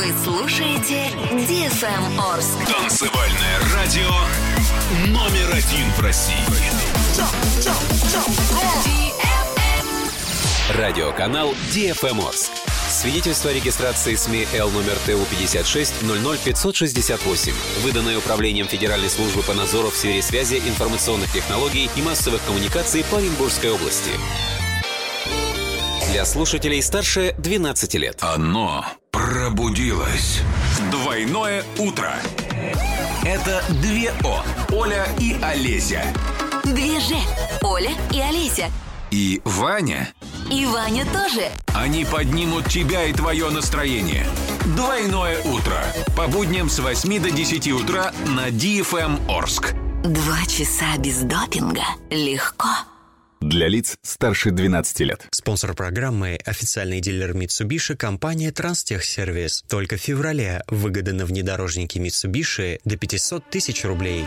Вы слушаете DFM Орск. Танцевальное радио номер один в России. Радиоканал DFM Орск. Свидетельство о регистрации СМИ Л номер ТУ 56 568, выданное Управлением Федеральной службы по надзору в сфере связи, информационных технологий и массовых коммуникаций по Оренбургской области. Для слушателей старше 12 лет. Оно пробудилось. Двойное утро. Это две О. Оля и Олеся. Две же. Оля и Олеся. И Ваня. И Ваня тоже. Они поднимут тебя и твое настроение. Двойное утро. По будням с 8 до 10 утра на DFM Орск. Два часа без допинга. Легко. Для лиц старше 12 лет. Спонсор программы – официальный дилер Mitsubishi компания Транстехсервис. Только в феврале выгода на внедорожники Mitsubishi до 500 тысяч рублей.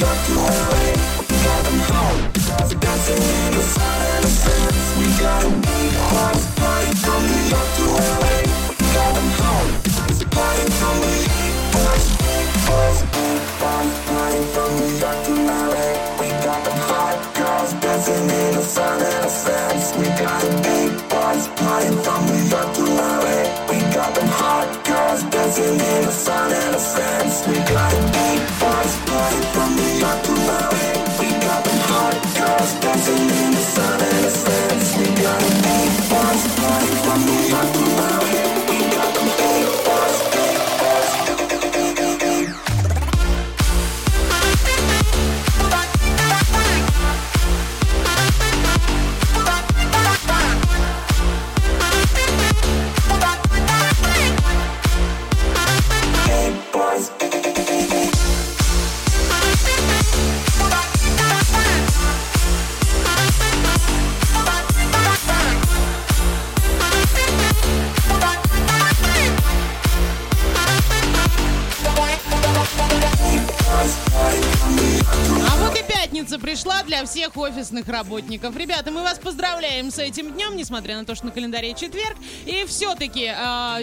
Home. Dancing in the silence, we got офисных работников. Ребята, мы вас поздравляем с этим днем, несмотря на то, что на календаре четверг. И все-таки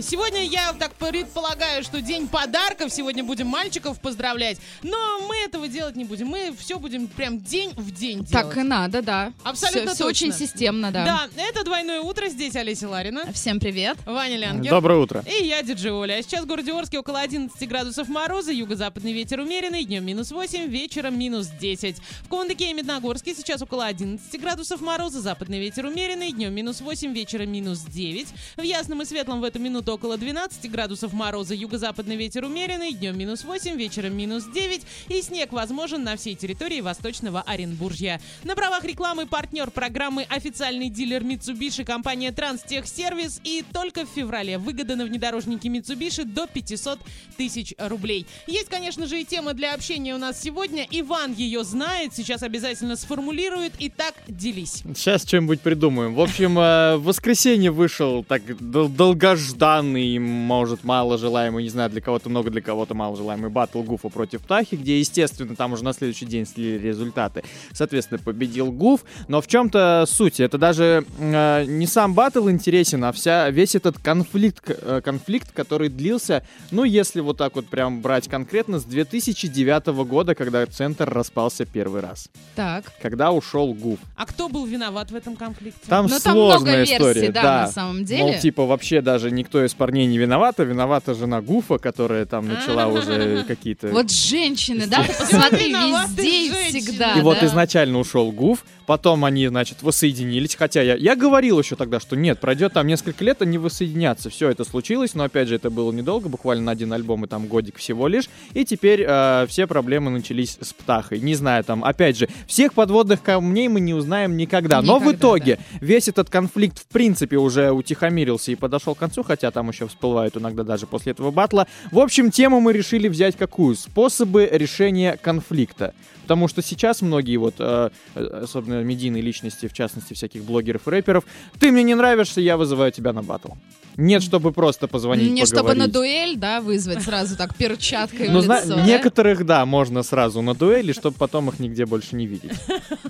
сегодня я так предполагаю, что день подарков. Сегодня будем мальчиков поздравлять. Но мы этого делать не будем. Мы все будем прям день в день делать. Так и надо, да. Абсолютно Все, точно. очень системно, да. Да, это двойное утро. Здесь Олеся Ларина, Всем привет. Ваня Лянгер. Доброе утро. И я, диджей Оля. А сейчас в городе Орске около 11 градусов мороза, юго-западный ветер умеренный, днем минус 8, вечером минус 10. В Кундыке и Медногорске Орске сейчас около 11 градусов мороза, западный ветер умеренный, днем минус 8, вечером минус 9. В Ясном и Светлом в эту минуту около 12 градусов мороза, юго-западный ветер умеренный, днем минус 8, вечером минус 9. И снег возможен на всей территории Восточного Оренбуржья. На правах рекламы партнер программы официальный дилер Mitsubishi компания Транстехсервис. И только в феврале выгода на внедорожнике Mitsubishi до 500 тысяч рублей. Есть, конечно же, и тема для общения у нас сегодня. Иван ее знает, сейчас обязательно сформулирует. Итак, делись. Сейчас что-нибудь придумаем. В общем, э, в воскресенье вышел так дол- долгожданный, может, мало желаемый, не знаю, для кого-то много, для кого-то мало желаемый батл Гуфа против Птахи, где, естественно, там уже на следующий день слили результаты. Соответственно, победил Гуф. Но в чем-то суть. Это даже э, не сам батл интересен, а вся, весь этот конфликт, э, конфликт, который длился, ну, если вот так вот прям брать конкретно, с 2009 года, когда Центр распался первый раз. Так. Когда ушел Гуф. А кто был виноват в этом конфликте? Там Но там сложная много версий, история, да, на самом деле. Мол, типа, вообще даже никто из парней не виновата, виновата жена Гуфа, которая там начала уже какие-то... Вот женщины, да, ты посмотри, везде и всегда. И вот изначально ушел Гуф, потом они, значит, воссоединились, хотя я, я говорил еще тогда, что нет, пройдет там несколько лет, они воссоединятся. Все это случилось, но опять же это было недолго, буквально на один альбом и там годик всего лишь. И теперь э, все проблемы начались с Птахой. Не знаю, там, опять же, всех подводных камней мы не узнаем никогда. Но в итоге весь этот конфликт в принципе уже утихомирился и подошел к концу, хотя там еще всплывают иногда даже после этого батла. В общем, тему мы решили взять какую? Способы решения конфликта. Потому что сейчас многие вот, э, э, особенно медийные личности, в частности всяких блогеров и рэперов, ты мне не нравишься, я вызываю тебя на батл. Нет, чтобы просто позвонить, Не чтобы на поговорить. дуэль, да, вызвать сразу так перчаткой Ну, в лицо, да? некоторых, да, можно сразу на дуэли, чтобы потом их нигде больше не видеть.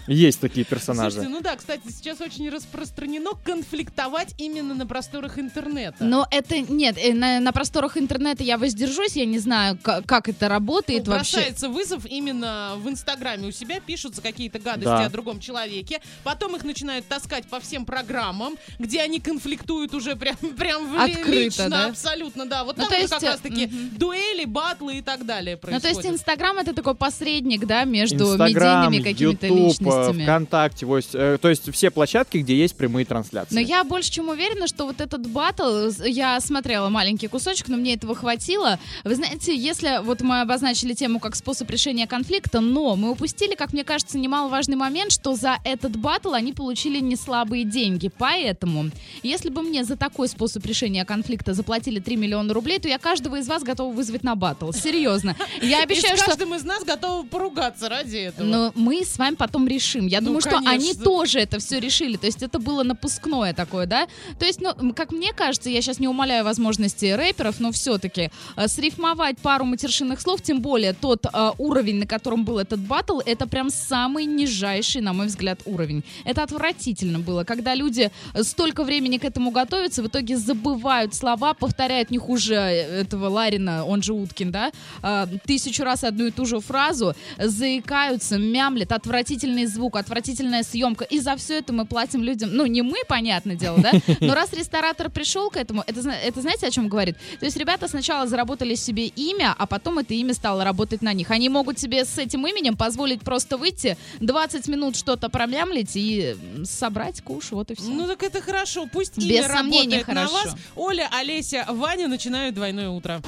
Есть такие персонажи. Слушайте, ну да, кстати, сейчас очень распространено конфликтовать именно на просторах интернета. Но это нет, э, на, на просторах интернета я воздержусь, я не знаю, ка- как это Ну, работает вообще. бросается вызов именно в Инстаграме у себя, пишутся какие-то гадости Да. о другом человеке, потом их начинают таскать по всем программам, где они конфликтуют уже прям, прям Открыто, лично, да? абсолютно, да. Вот Ну, там есть, как раз-таки мгм. дуэли, батлы и так далее Ну, происходят. то есть Инстаграм это такой посредник, да, между Инстаграм, медийными какими-то э, личностями. ВКонтакте, вот, э, то есть все площадки, где есть прямые трансляции. Но я больше чем уверена, что вот этот батл, я смотрела маленький кусочек, но мне этого хватило. Вы знаете, если вот мы обозначили тему как способ решения конфликта, но мы упустили, как мне кажется, немаловажный момент, что за этот батл они получили не слабые деньги. Поэтому, если бы мне за такой способ решения конфликта заплатили 3 миллиона рублей, то я каждого из вас готова вызвать на батл. Серьезно. Я И обещаю, с что... каждым из нас готовы поругаться ради этого. Но мы с вами потом решим. Я Ну, думаю, что они конечно. тоже это все решили. То есть это было напускное такое, да? То есть, ну, как мне кажется, я сейчас не умаляю возможности рэперов, но все-таки срифмовать пару матершинных слов, тем более тот э, уровень, на котором был этот батл, это прям самый нижайший, на мой взгляд, уровень. Это отвратительно было, когда люди э, столько времени к этому готовятся, в итоге забывают слова, повторяют не хуже э, этого Ларина, он же Уткин, да, э, тысячу раз одну и ту же фразу, заикаются, мямлят, отвратительный звук, отвратительная съемка. И за все это мы платим людям, ну, не мы, понятное дело, да, но раз ресторатор пришел к этому, это, это знаете, о чем говорит? То есть ребята сначала заработали себе имя, а потом это имя стало работать на них. Они могут себе с этим именем позволить просто выйти, 20 минут что-то промямлить и собрать куш, вот и все. Ну так это хорошо, пусть Без имя сомнения, работает на хорошо. вас. Оля, Олеся, Ваня начинают двойное утро.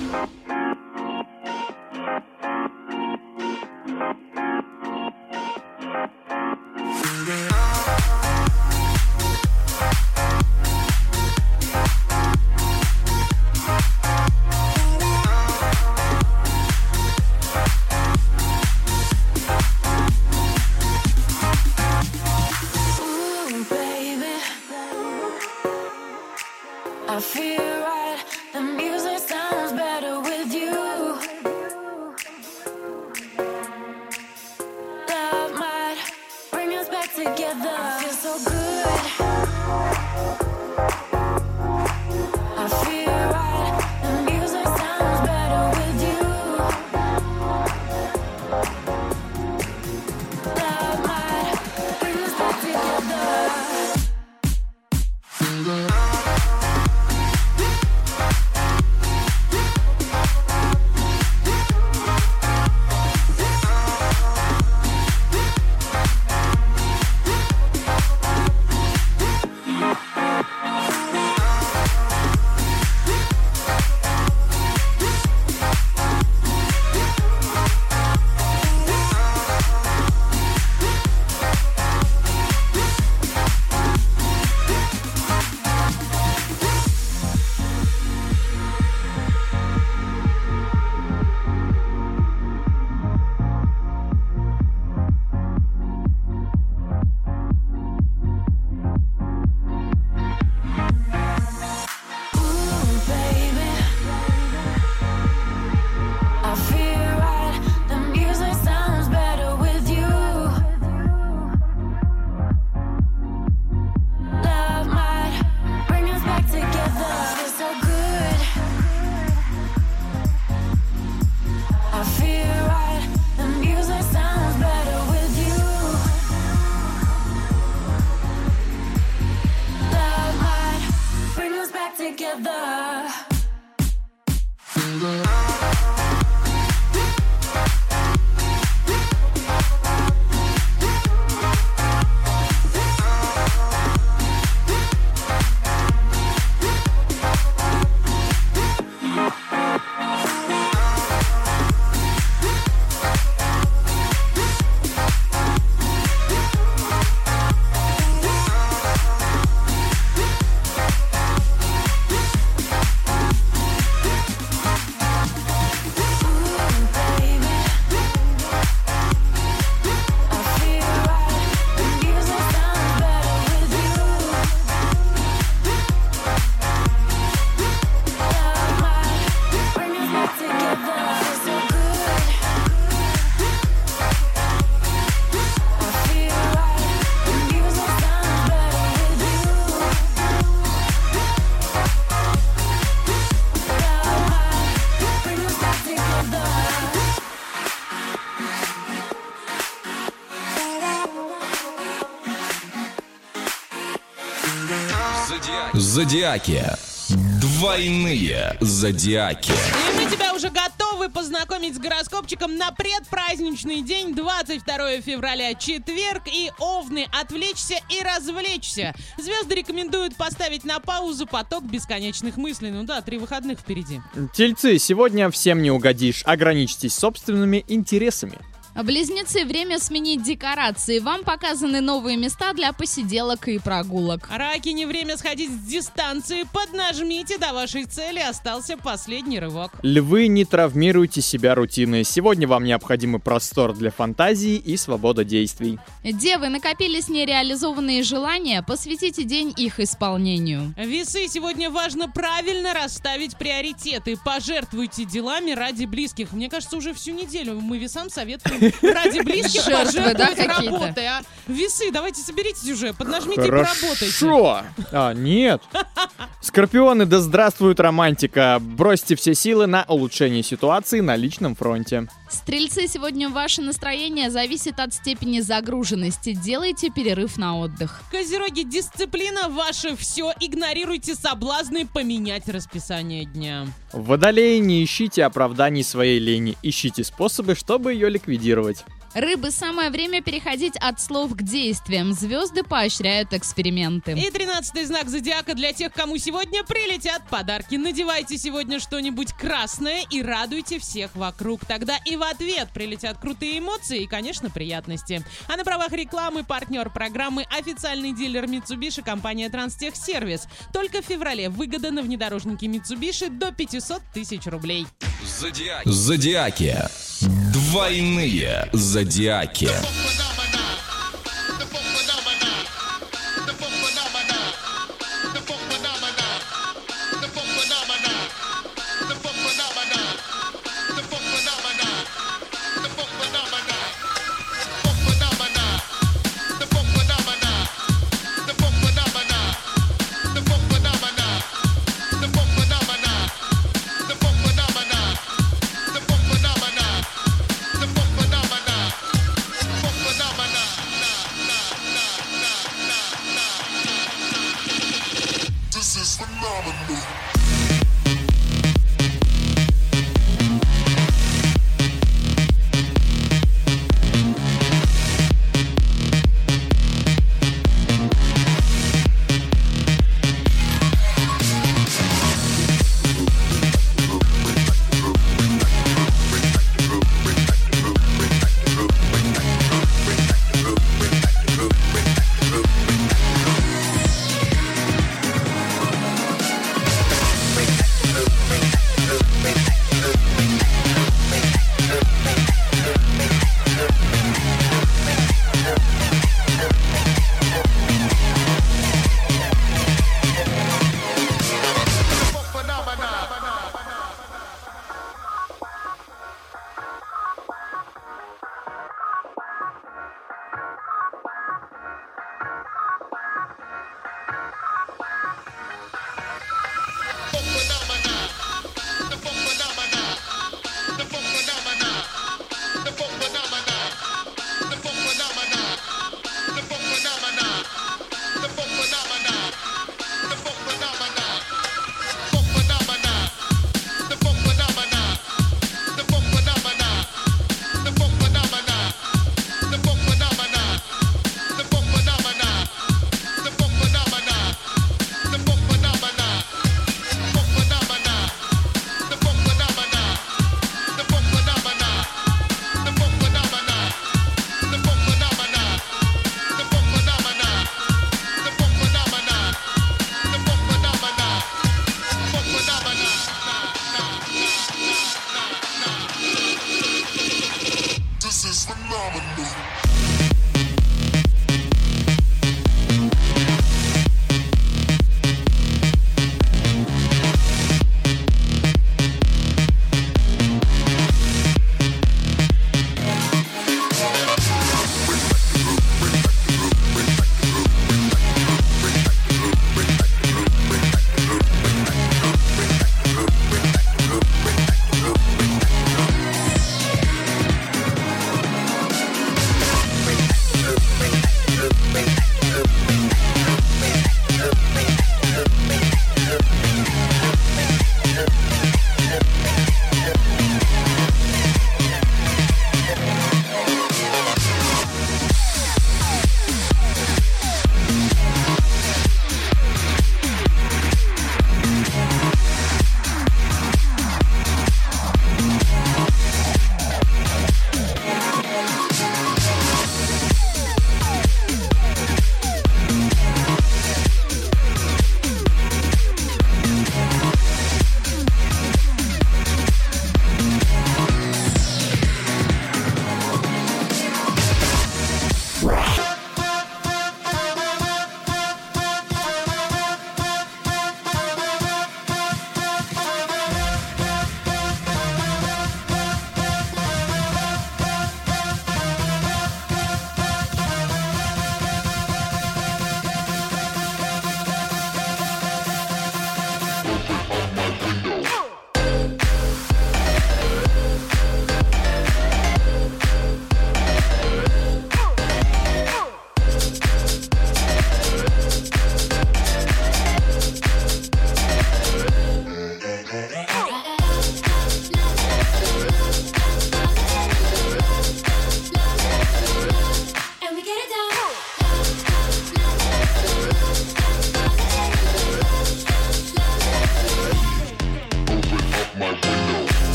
Ooh, together. I feel right, the music sounds better with you That might bring us back together Feels so good. Зодиаки. Двойные зодиаки. И мы тебя уже готовы познакомить с гороскопчиком на предпраздничный день, 22 февраля, четверг. И овны, отвлечься и развлечься. Звезды рекомендуют поставить на паузу поток бесконечных мыслей. Ну да, три выходных впереди. Тельцы, сегодня всем не угодишь. Ограничьтесь собственными интересами. Близнецы, время сменить декорации. Вам показаны новые места для посиделок и прогулок. Раки, не время сходить с дистанции. Поднажмите, до вашей цели остался последний рывок. Львы, не травмируйте себя рутиной. Сегодня вам необходимый простор для фантазии и свобода действий. Девы, накопились нереализованные желания, посвятите день их исполнению. Весы, сегодня важно правильно расставить приоритеты. Пожертвуйте делами ради близких. Мне кажется, уже всю неделю мы весам советуем ради близких Жертвы, да, работой. А? Весы, давайте соберитесь уже, поднажмите и поработайте. Хорошо. А, нет. Скорпионы, да здравствует романтика. Бросьте все силы на улучшение ситуации на личном фронте. Стрельцы, сегодня ваше настроение зависит от степени загруженности. Делайте перерыв на отдых. Козероги, дисциплина ваше все. Игнорируйте соблазны поменять расписание дня. Водолеи, не ищите оправданий своей лени. Ищите способы, чтобы ее ликвидировать. Рыбы, самое время переходить от слов к действиям. Звезды поощряют эксперименты. И тринадцатый знак зодиака для тех, кому сегодня прилетят подарки. Надевайте сегодня что-нибудь красное и радуйте всех вокруг. Тогда и в ответ прилетят крутые эмоции и, конечно, приятности. А на правах рекламы партнер программы официальный дилер Mitsubishi компания Транстехсервис. Только в феврале выгода на внедорожники Mitsubishi до 500 тысяч рублей. Зодиаки. Двойные зодиаки.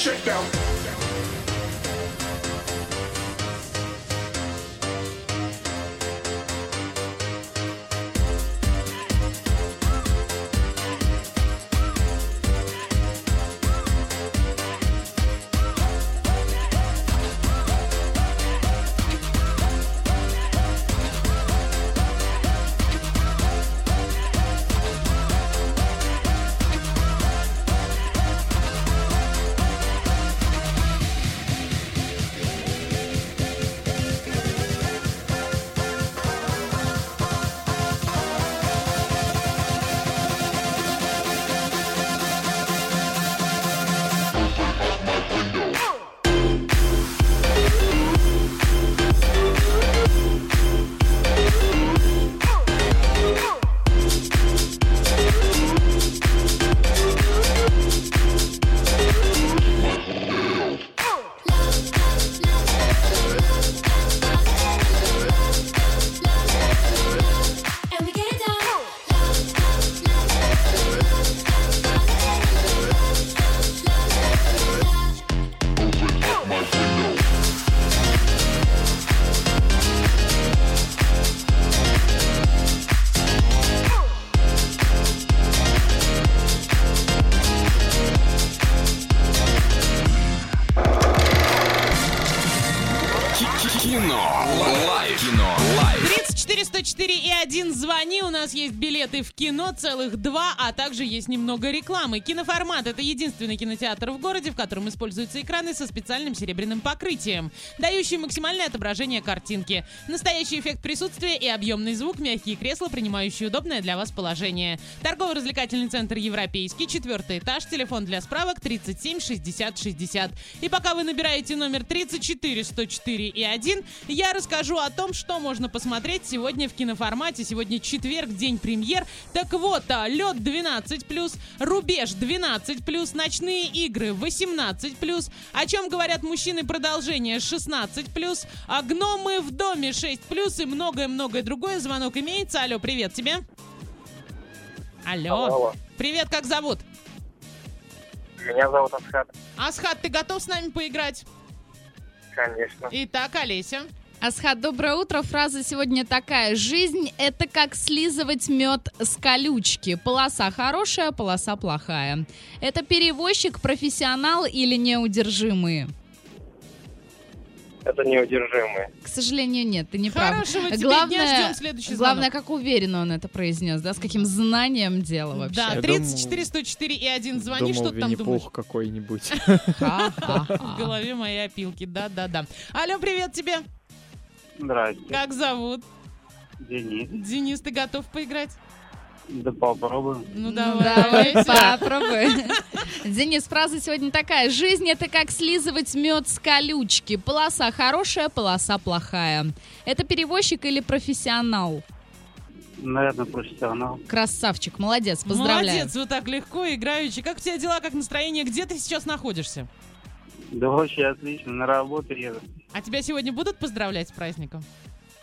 Shakedown. 104 и 1 звони. У нас есть билеты в кино, целых два, а также есть немного рекламы. Киноформат — это единственный кинотеатр в городе, в котором используются экраны со специальным серебряным покрытием, дающие максимальное отображение картинки. Настоящий эффект присутствия и объемный звук, мягкие кресла, принимающие удобное для вас положение. Торгово-развлекательный центр «Европейский», четвертый этаж, телефон для справок 37 60 60. И пока вы набираете номер 34 104 и 1, я расскажу о том, что можно посмотреть сегодня в киноформате. Сегодня четверг, день премьер. Так вот, а, лед 12+, рубеж 12+, ночные игры 18+, о чем говорят мужчины продолжение 16+, а гномы в доме 6+, и многое-многое другое. Звонок имеется. Алло, привет тебе. Алло. Алло. Привет, как зовут? Меня зовут Асхат. Асхат, ты готов с нами поиграть? Конечно. Итак, Олеся. Асхат, доброе утро. Фраза сегодня такая. Жизнь — это как слизывать мед с колючки. Полоса хорошая, полоса плохая. Это перевозчик, профессионал или неудержимый? Это неудержимые. К сожалению, нет, ты не прав. Хорошего тебе дня, ждем следующий главное, звонок. как уверенно он это произнес, да, с каким знанием дела вообще. Да, Я 34 104 и 1 звони, Думал, что ты там думаешь? Какой-нибудь. В голове моей опилки, да-да-да. Алло, привет тебе. Здрасте. Как зовут? Денис. Денис, ты готов поиграть? Да попробуем. Ну Ну, давай, Давай, попробуй. Денис, фраза сегодня такая. Жизнь это как слизывать мед с колючки. Полоса хорошая, полоса плохая. Это перевозчик или профессионал? Наверное, профессионал. Красавчик, молодец, поздравляю. Молодец, вот так легко, играючи. Как у тебя дела, как настроение? Где ты сейчас находишься? Да вообще отлично, на работу еду. А тебя сегодня будут поздравлять с праздником?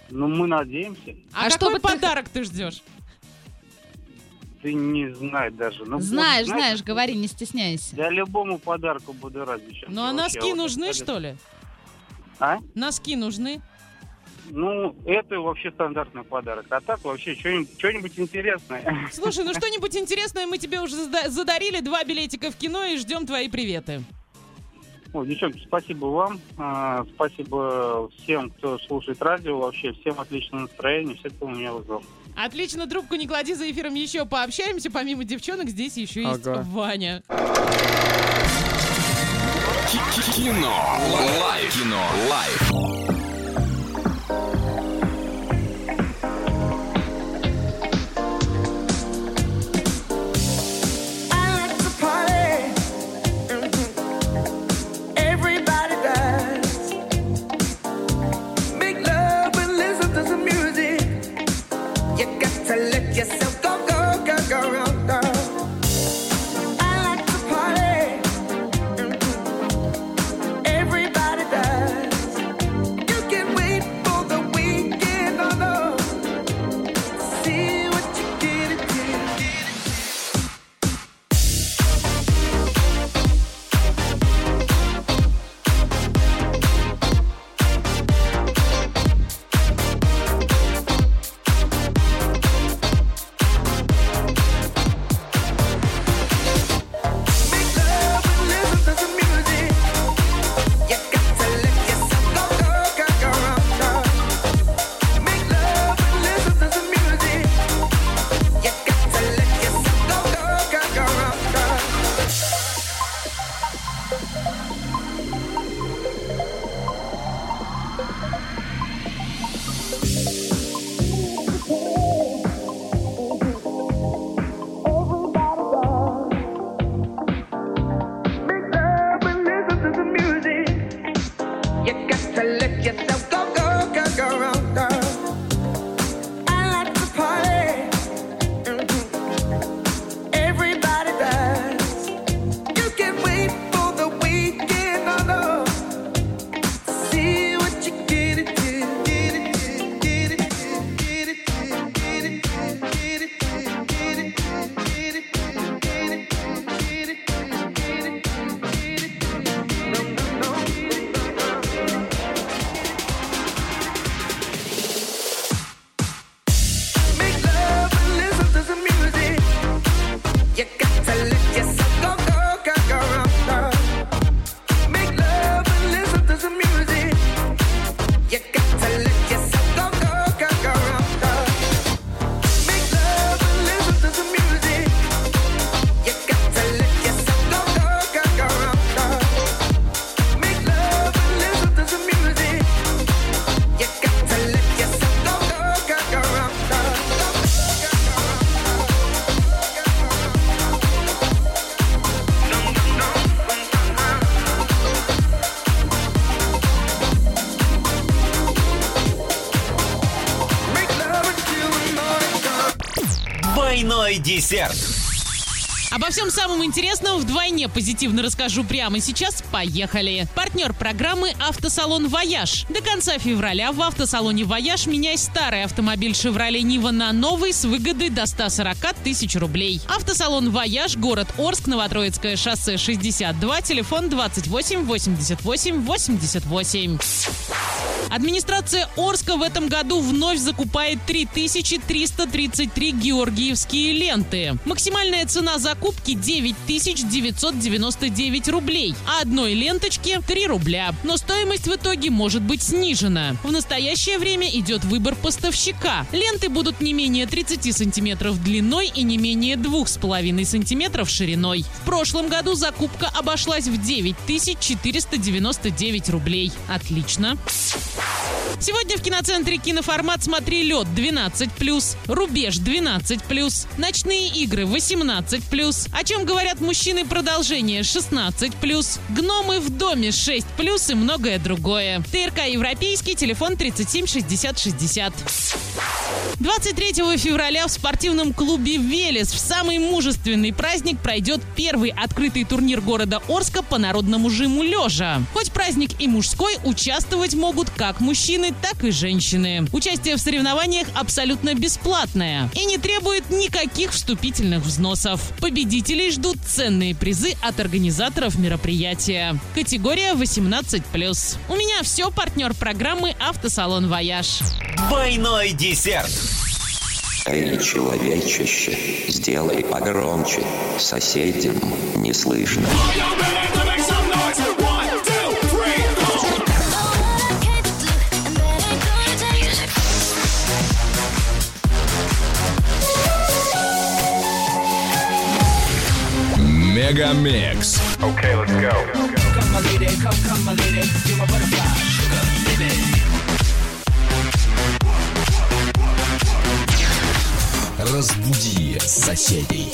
Ну, мы надеемся. А, А что какой бы ты- подарок ты ждешь? Ты не знаешь даже. Ну, Знаешь, вот, знаешь, говори, не стесняйся. Я любому подарку буду рад. Ну а вообще, носки вот нужны, что ли? А? Носки нужны? Ну, это вообще стандартный подарок. А так вообще что-нибудь, что-нибудь интересное. Слушай, ну что-нибудь интересное мы тебе уже зада- задарили. Два билетика в кино и ждем твои приветы. О, девчонки, спасибо вам. А, спасибо всем, кто слушает радио. Вообще, всем отличного настроения. Все, кто у меня вызвал. Отлично, трубку не клади, за эфиром еще пообщаемся. Помимо девчонок, здесь еще есть Ага. Ваня. Кино. Live. Кино. Live. Десерт. Обо всем самом интересном вдвойне позитивно расскажу прямо сейчас. Поехали! Партнер программы «Автосалон Вояж». До конца февраля в автосалоне «Вояж» меняй старый автомобиль «Шевроле Нива» на новый с выгодой до 140 тысяч рублей. Автосалон «Вояж», город Орск, Новотроицкое шоссе 62, телефон 28 88 88. Администрация Орска в этом году вновь закупает 3333 георгиевские ленты. Максимальная цена закупки 9999 рублей, а одной ленточки 3 рубля. Но стоимость в итоге может быть снижена. В настоящее время идет выбор поставщика. Ленты будут не менее 30 сантиметров длиной и не менее 2,5 сантиметров шириной. В прошлом году закупка обошлась в 9499 рублей. Отлично. Сегодня в киноцентре киноформат «Смотри лед» 12+, «Рубеж» 12+, «Ночные игры» 18+, «О чем говорят мужчины» продолжение 16+, «Гномы в доме» 6+, и многое другое. ТРК «Европейский», телефон 37 60 60. 23 февраля в спортивном клубе «Велес» в самый мужественный праздник пройдет первый открытый турнир города Орска по народному жиму лежа. Хоть праздник и мужской, участвовать могут как мужчины, так и женщины. Участие в соревнованиях абсолютно бесплатное и не требует никаких вступительных взносов. Победителей ждут ценные призы от организаторов мероприятия. Категория 18+. У меня все, партнер программы «Автосалон Вояж». Двойной десерт. Эй, человечище, сделай погромче, соседям не слышно. Мегамикс. Okay, let's go. Разбуди соседей.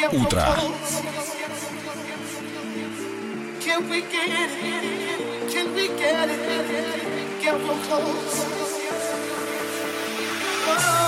Утро. Can we get it? Can we get it? Get real close. I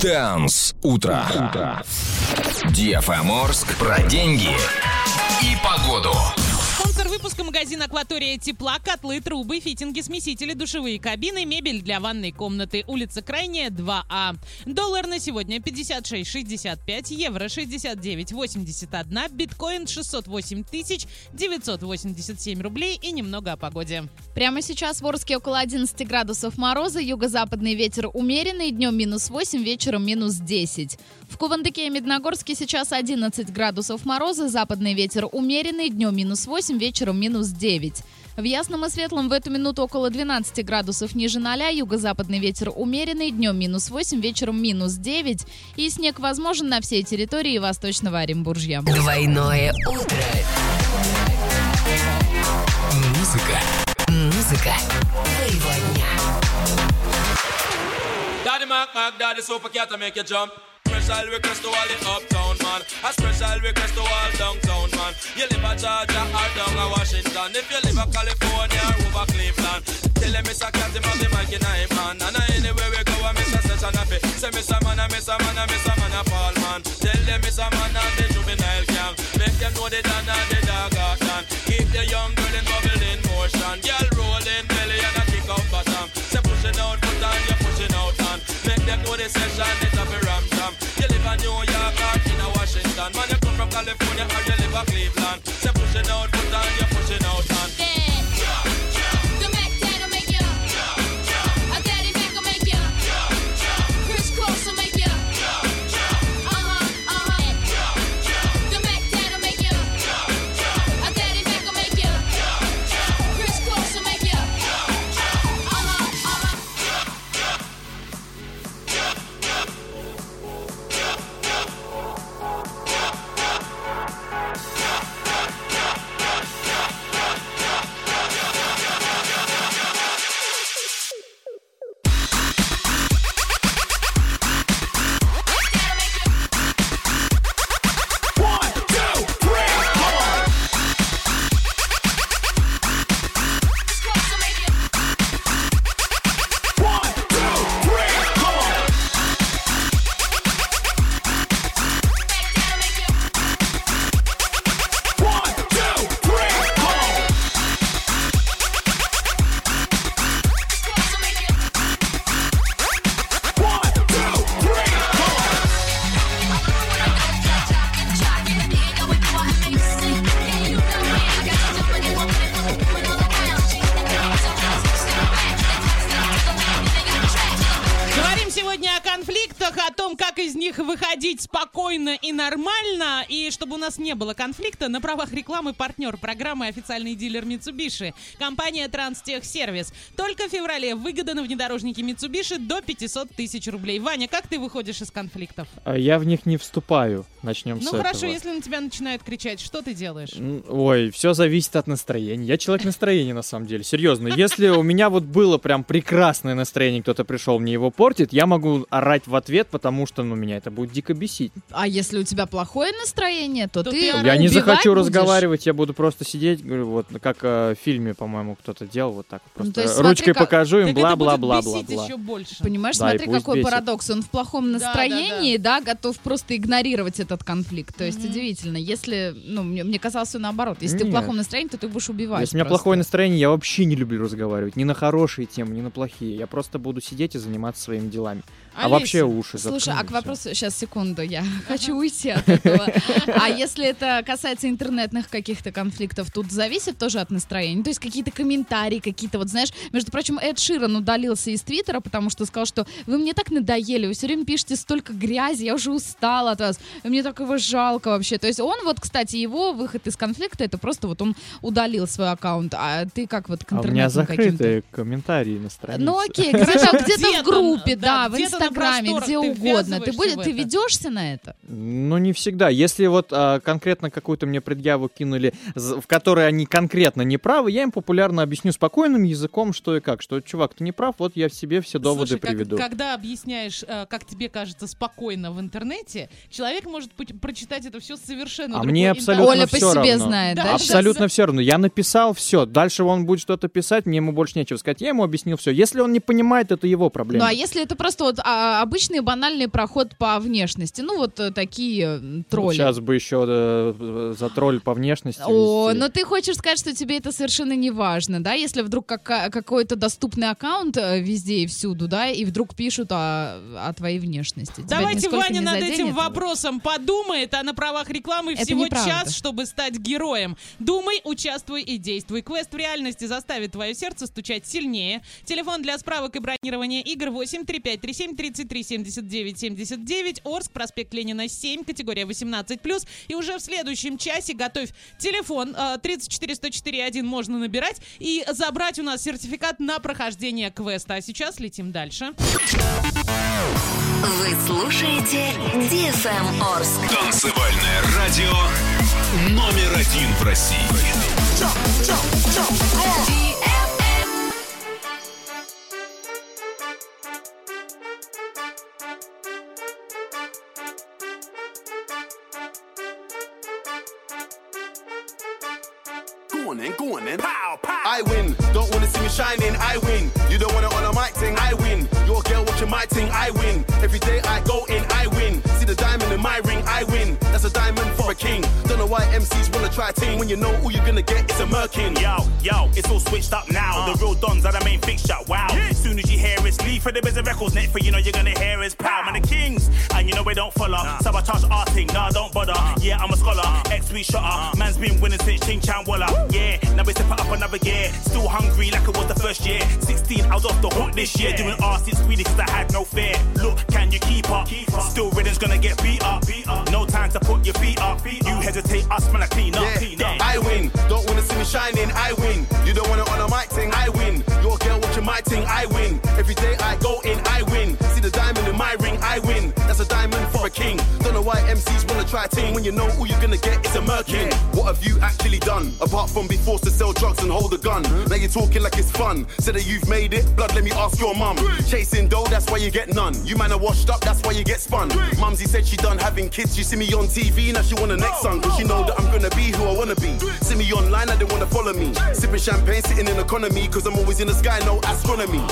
Dance утро. DFM Орск про деньги и погоду. Спонсор выпуска магазин «Акватория тепла», котлы, трубы, фитинги, смесители, душевые кабины, мебель для ванной комнаты. Улица Крайняя, 2А. Доллар на сегодня 56,65, евро 69,81, биткоин 608 тысяч 987 рублей и немного о погоде. Прямо сейчас в Орске около 11 градусов мороза, юго-западный ветер умеренный, днем минус 8, вечером минус 10. В Кувандыке и Медногорске сейчас 11 градусов мороза, западный ветер умеренный, днем минус 8, вечером минус 9. В Ясном и Светлом в эту минуту около 12 градусов ниже 0, юго-западный ветер умеренный, днем минус 8, вечером минус 9. И снег возможен на всей территории Восточного Оренбуржья. Двойное утро. Музыка. Музыка. Твоего дня. Daddy Mac Mac, Daddy Super Cat make you jump. Special request to all the uptown man. A special request to all downtown man. You live at Georgia or down at Washington. If you live at California or over Cleveland. Tell them Mr. Him have the mic in him. And anywhere we go, I miss a session of it. Say Mr. Man, I miss a man, I miss a man, I fall man. Tell them Mr. Man and the juvenile gang. Make them know the Dan and the dog out done. Keep the young girl in bubble in motion. Girl rolling belly and a kick out bottom. Say pushing out foot and you're pushing out hand. Make them know the session California or you live a Cleveland. Не было конфликта, на правах рекламы партнер программы официальный дилер Mitsubishi. Компания Транстехсервис. Только в феврале выгода на внедорожники Mitsubishi до 500 тысяч рублей. Ваня, как ты выходишь из конфликтов? А Я в них не вступаю. Начнем Ну с хорошо, этого. если на тебя начинают кричать, что ты делаешь? Ой, все зависит от настроения. Я человек настроения, на самом деле. Серьезно. Если у меня вот было прям прекрасное настроение, кто-то пришел, мне его портит, я могу орать в ответ, потому что, ну, меня это будет дико бесить. А если у тебя плохое настроение, то, ты Я не захочу будешь. разговаривать, я буду просто сидеть, говорю, вот как э, в фильме, по-моему, кто-то делал вот так. Ну, Просто то есть смотри, ручкой как- покажу им это будет бла-бла-бла-бла-бла. еще больше. Понимаешь, Да, и смотри, какой бесит. парадокс. Он в плохом Да, да, настроении, да, готов просто игнорировать этот конфликт. То есть удивительно. Если, ну, мне, мне казалось все наоборот. Если ты в Нет. плохом настроении, то ты будешь убивать. Если у меня плохое настроение, я вообще не люблю разговаривать. Ни на хорошие темы, ни на плохие. Я просто буду сидеть и заниматься своими делами. А Олеся, вообще уши Слушай, а к вопросу, сейчас, секунду, я хочу уйти от этого. А если это касается интернетных каких-то конфликтов, тут зависит тоже от настроения? То есть какие-то комментарии, какие-то, вот знаешь, между прочим, Эд Ширан удалился из Твиттера, потому что сказал, что вы мне так надоели, вы все время пишете столько грязи, я уже устала от вас, мне так его жалко вообще. То есть он вот, кстати, его выход из конфликта, это просто вот он удалил свой аккаунт, а ты как вот к А у меня закрытые комментарии на странице. Ну окей, где-то где Где-то, в группе, да, да, в на Инстаграме, где ты угодно. Ты, будешь, ты ведешься на это? Ну, не всегда. Если вот а, конкретно какую-то мне предъяву кинули, в которой они конкретно не правы, я им популярно объясню спокойным языком, что и как. Что, чувак, ты не прав, вот я в себе все доводы Слушай, как- приведу. когда объясняешь, э, как тебе кажется, спокойно в интернете, человек может прочитать это все совершенно А другой мне абсолютно все равно. Да, Абсолютно все равно. Я написал все. Дальше он будет что-то писать, мне ему больше нечего сказать. Я ему объяснил все. Если он не понимает, это его проблема. Ну а если это просто вот а, обычный банальный проход по внешности, ну вот э, такие тролли. Сейчас бы еще э, за тролль по внешности. О, вести. но ты хочешь сказать, что тебе это совершенно не важно, да? Если вдруг кака- какой-то доступный аккаунт э, везде и всюду, да, и вдруг пишут о, о твоей внешности. Тебя Давайте Ваня над этим вопросом подумает, а на правах рекламы Это всего неправда. час, чтобы стать героем. Думай, участвуй и действуй. Квест в реальности заставит твое сердце стучать сильнее. Телефон для справок и бронирования игр 8 3537 33 79 79. Орск, проспект Ленина 7, категория 18+. И уже в следующем часе готовь телефон э, 34 104 1 можно набирать и забрать у нас сертификат на прохождение квеста. А сейчас летим дальше. Вы слушаете DFM Орск. Танцевальное радио номер один в России. Try ting when you know all you're gonna get is a merkin. Yo, yo, it's all switched up now. The uh. real dons are the main fixture. Wow. As soon as you hear it's leave for the biz records, net for you know you're gonna hear it's pow. Man, the kings. And you know we don't follow. Sabotage arting, nah, don't bother. Yeah, I'm a scholar. Ex we shotter. Man's been winning since Ching Chan Walla. Yeah, now we step up another year. Still hungry like it was the first year. 16, I was off the hook this year. Doing arse, it's greedy cause I had no fear. Look, can you keep up? Keep up. Still rhythm's gonna get beat up. No time to put your feet up. You hesitate, us man, I clean up. Up. I win. Don't wanna see me shining, I win. You don't wanna on a thing, I win. Your girl watching my thing, I win. Every day I go in, I win. See the diamond in my ring, I win. That's a diamond for a king. Don't know why MCs wanna try team when you know all you're gonna get is a merkin. What have you actually done? Apart from be forced to sell drugs and hold a gun. Now you're talking like it's fun. Say that you've made it, blood, let me ask your mum. Chasing dough, that's why you get none. You man are washed up, that's why you get spun. Mumsy said she done having kids. You see me on TV, now she want a next son. Cause she know that I'm gonna be who I wanna be. See me online, I didn't wanna follow me. Sipping champagne, sitting in economy. Cause I'm always in the sky, no astronomy.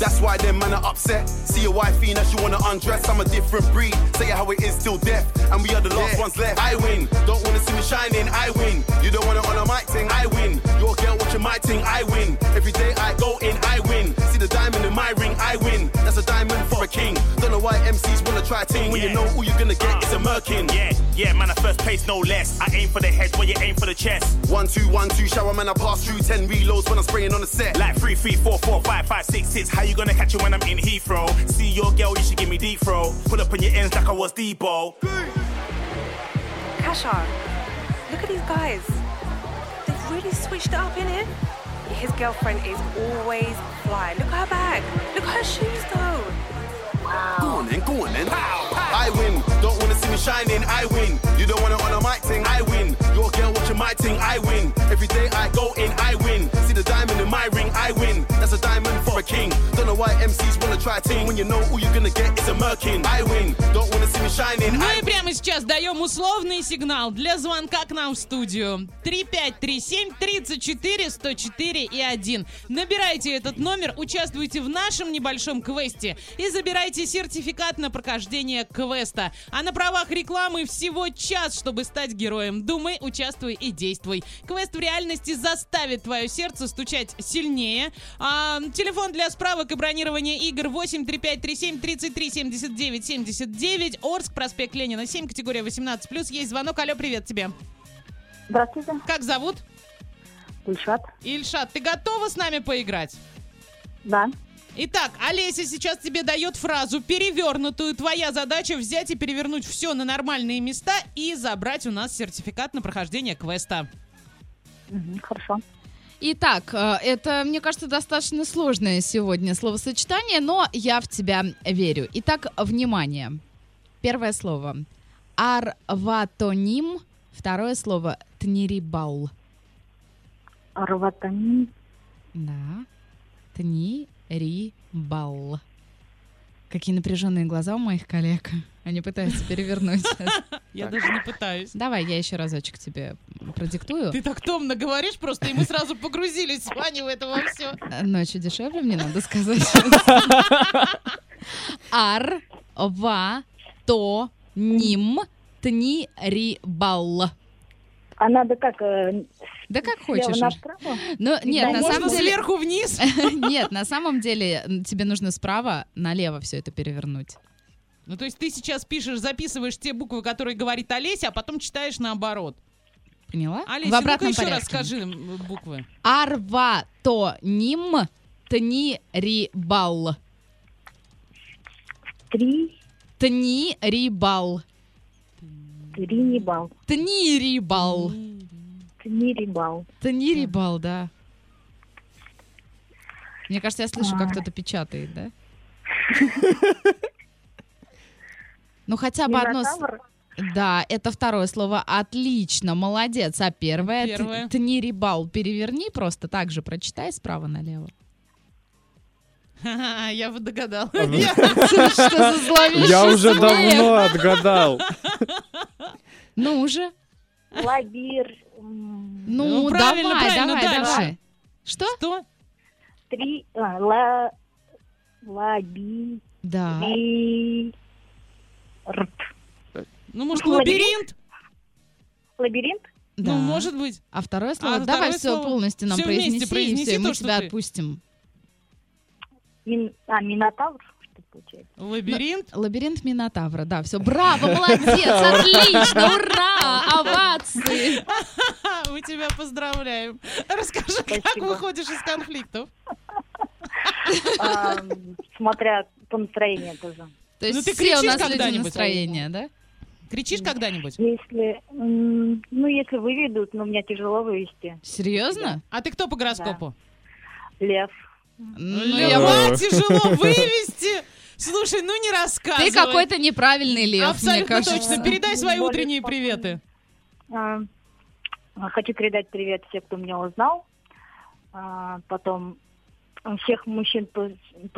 That's why them man are upset. See your wifey, now she wanna undress. I'm a different breed. Say how it is, still deaf. And we are the last ones left. I win. Don't wanna see me shining, I win. You don't wanna on a mic thing, I win. Your girl watching my thing, I win. Every day I go in, I win. See the diamond in my ring, I win. King. Don't know why MCs wanna try ting when you know all you're gonna get is a merkin. Yeah, yeah, man, I first place, no less. I aim for the head, while you aim for the chest. One, two, one, two, shower man, I pass through ten reloads when I'm spraying on the set. Like three, three, four, four, five, five, six, six. How you gonna catch it when I'm in Heathrow? See your girl, you should give me deep throw. Pull up on your ends like I was Debo. Kasha, look at these guys. They've really switched it up in it. His girlfriend is always fly. Look at her bag. Look at her shoes though. Go on then, go on then. I win. Don't wanna see me shining, I win. You don't wanna on a mic thing, I win. Your girl watching my thing, I win. Every day I go in, I win. See the diamond in my ring, I win. That's a diamond for a king. И прямо сейчас даем условный сигнал для звонка к нам в студию. 3537-34-104 и 1. Набирайте этот номер, участвуйте в нашем небольшом квесте и забирайте сертификат на прохождение квеста. А на правах рекламы всего час, чтобы стать героем. Думай, участвуй и действуй. Квест в реальности заставит твое сердце стучать сильнее. А, телефон для справок и бронирования игр 83537 33 79 79 Орск, проспект Ленина, 7, категория 18+. Есть звонок. Алло, привет тебе. Здравствуйте. Как зовут? Ильшат. Ильшат, ты готова с нами поиграть? Да. Итак, Олеся сейчас тебе дает фразу перевернутую. Твоя задача взять и перевернуть все на нормальные места и забрать у нас сертификат на прохождение квеста. хорошо. Итак, э, это, мне кажется, достаточно сложное сегодня словосочетание, но я в тебя верю. Итак, внимание. Первое слово. Арватоним. Второе слово. Тнирибал. Арватоним. Да. Тнирибал. Какие напряженные глаза у моих коллег. Они пытаются перевернуть. Я даже не пытаюсь. Давай, я еще разочек тебе продиктую. Ты так томно говоришь просто, и мы сразу погрузились с Ваней в это во все. Ночью дешевле, мне надо сказать. Ар, ва, то, ним, тни, ри, бал. А надо как? э, Да как хочешь. направо? Ну, нет, на Можно самом деле... сверху вниз? Нет, на самом деле тебе нужно справа налево все это перевернуть. Ну, то есть ты сейчас пишешь, записываешь те буквы, которые говорит Олеся, а потом читаешь наоборот. Поняла? Олеся, В обратном еще раз порядке. скажи м, буквы. Арва, то, ним, тни, ри, бал. Три. Тни, ри, бал. Тринибал. Тни, ри, бал. Тринибал. Тни, ри, бал, да. Мне кажется, я слышу, как А. кто-то печатает, да? Ну, хотя бы одно... Минотавр? Да, это второе слово. Отлично, молодец. А первое? Первое. Тнирибал. Переверни просто так же, прочитай справа налево. Я бы догадалась. Что за зловещий Я уже давно отгадал. Ну уже. Лабир. Ну, правильно, давай, давай, дальше. давай. Что? Что? Три... а, ла... Лаби... Да. Рт. Ну, может, Лабиринт? лабиринт? Лабиринт? Да. Ну, может быть. А второе слово? А давай второе все слово? полностью нам вместе произнеси, и произнеси все, и мы то, что тебя ты- отпустим. Мин... А, Минотавр, что получается? Лабиринт? Лабиринт Минотавра, да, все, браво, молодец, отлично, ура, овации. Мы тебя поздравляем. Расскажи, как выходишь из конфликтов? А, Смотря по настроению тоже. То есть Ну, ты все у кричишь нас люди когда-нибудь? настроения, да? Кричишь когда-нибудь? Если... Ну, если выведут, но меня тяжело вывести. Серьезно? А ты кто по гороскопу? Лев. Ну, Льва тяжело вывести. Слушай, ну не рассказывай. Ты какой-то неправильный лев, мне Абсолютно кажется. точно. Передай свои Более утренние спокойно. приветы. А, Хочу передать привет всем, кто меня узнал. А, Потом всех мужчин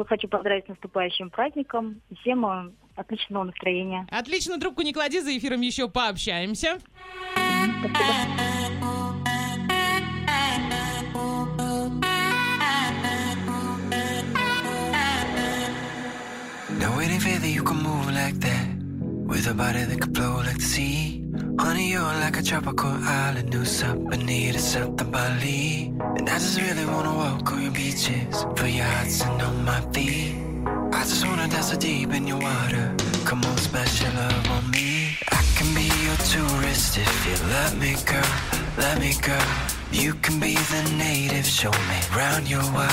хочу поздравить с наступающим праздником. Всем а, отличного настроения. Отлично, трубку не клади, за эфиром еще пообщаемся. Now waiting for that you can move like that With a body that could blow like the sea Honey, you're like a tropical island. New Sapanita, Santa Bali And I just really wanna walk on your beaches Feel your heart sitting on my feet. I just wanna dive so deep in your water. Come on, splash your love on me. I can be your tourist if you let me, girl. Let me, girl. You can be the native, show me round your world.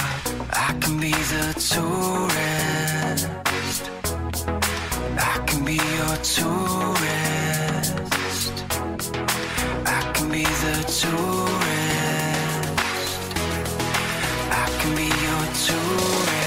I can be the tourist. I can be your tourist. I can be your tourist.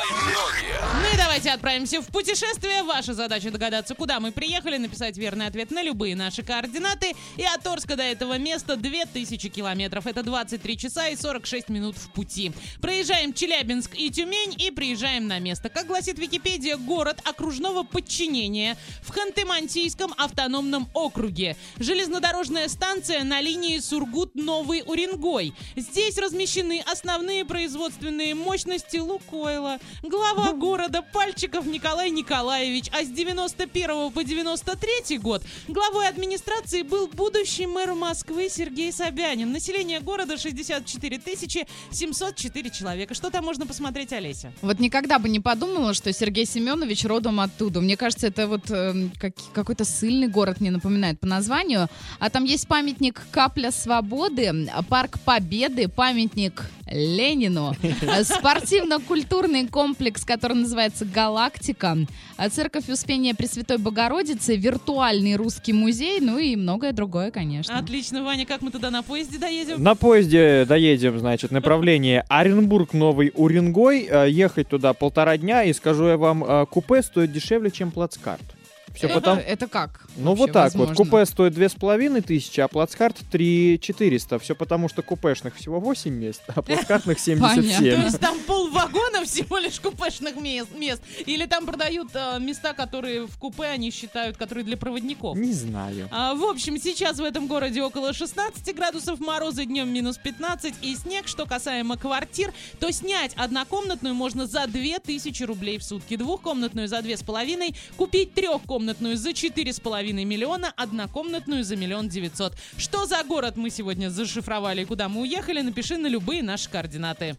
Давайте отправимся в путешествие. Ваша задача догадаться, куда мы приехали, написать верный ответ на любые наши координаты. И от Орска до этого места 2000 километров. Это 23 часа и 46 минут в пути. Проезжаем Челябинск и Тюмень и приезжаем на место. Как гласит Википедия, город окружного подчинения в Ханты-Мансийском автономном округе. Железнодорожная станция на линии Сургут-Новый Уренгой. Здесь размещены основные производственные мощности Лукойла. Глава города Пальчиков Николай Николаевич, а с 91 по 93 год главой администрации был будущий мэр Москвы Сергей Собянин. Население города 64 тысячи 704 человека. Что там можно посмотреть, Олеся? Вот никогда бы не подумала, что Сергей Семенович родом оттуда. Мне кажется, это вот эм, как- какой-то сильный город мне напоминает по названию. А там есть памятник Капля Свободы, парк Победы, памятник Ленину. Спортивно-культурный комплекс, который называется «Галактика», Церковь Успения Пресвятой Богородицы, виртуальный русский музей, ну и многое другое, конечно. Отлично, Ваня, как мы туда на поезде доедем? На поезде доедем, значит, направление Оренбург, Новый Уренгой. Э, Ехать туда полтора дня, и скажу я вам, э, купе стоит дешевле, чем плацкарт. Все это, потому... это как? Ну вот так вот, возможно? купе стоит две с половиной тысячи, а плацкарт три четыреста. Все потому, что купешных всего 8 мест, а плацкартных То 77. есть там полвагона всего лишь купешных мест? Или там продают э, места, которые в купе они считают, которые для проводников? Не знаю. А, в общем, сейчас в этом городе около 16 градусов мороза, днем минус 15 и снег. Что касаемо квартир, то снять однокомнатную можно за 2000 рублей в сутки, двухкомнатную за 2,5, купить трехкомнатную за 4,5 миллиона, однокомнатную за миллион девятьсот. Что за город мы сегодня зашифровали и куда мы уехали, напиши на любые наши координаты.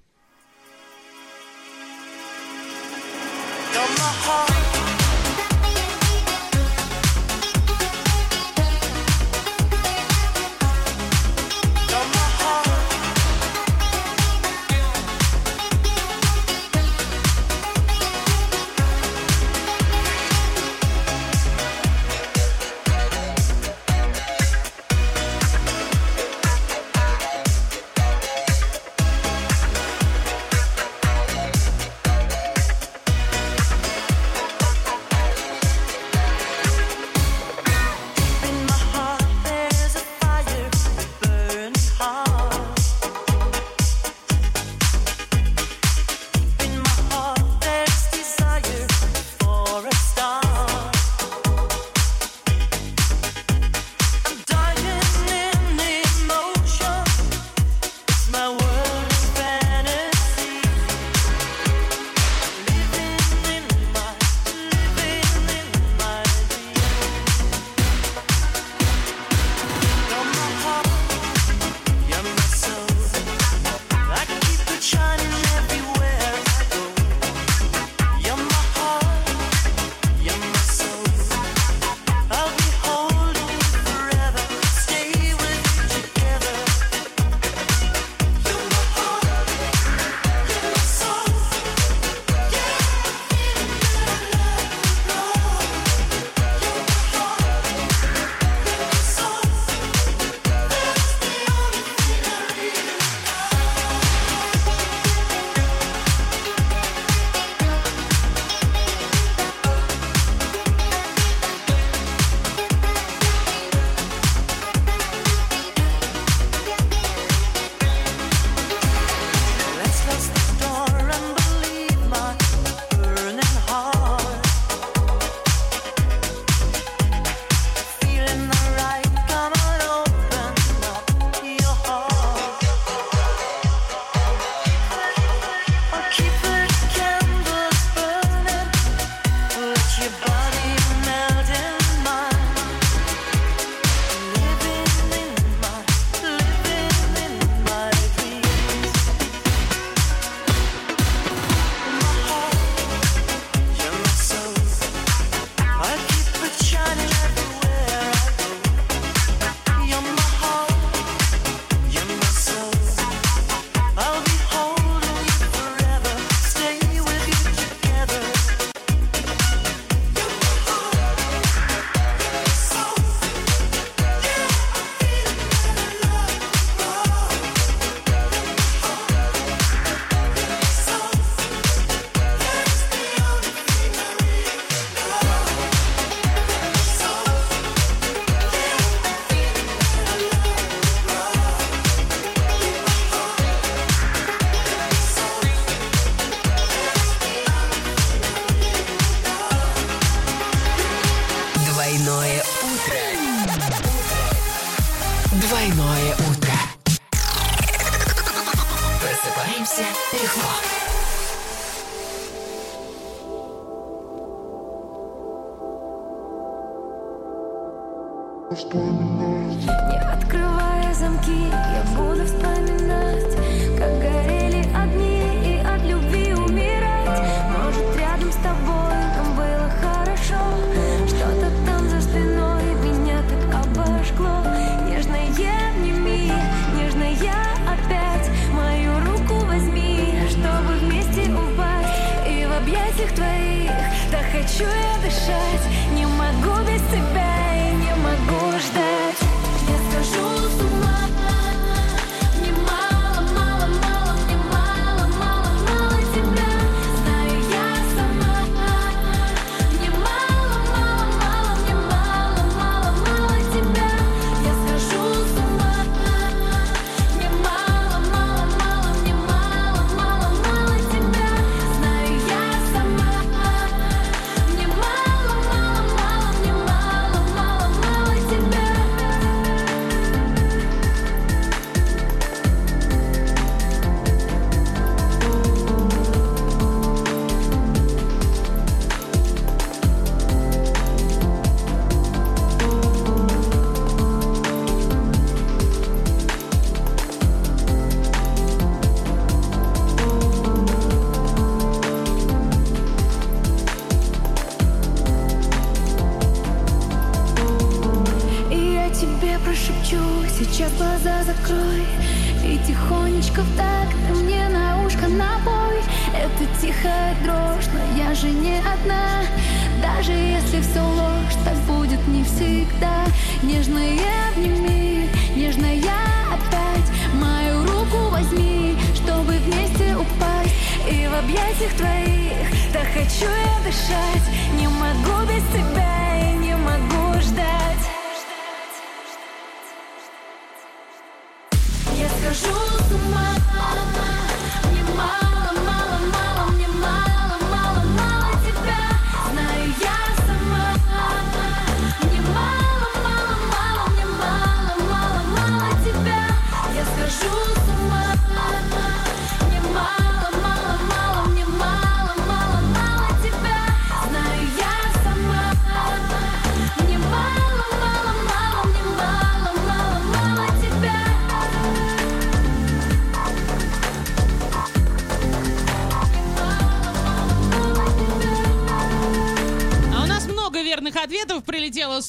Двойное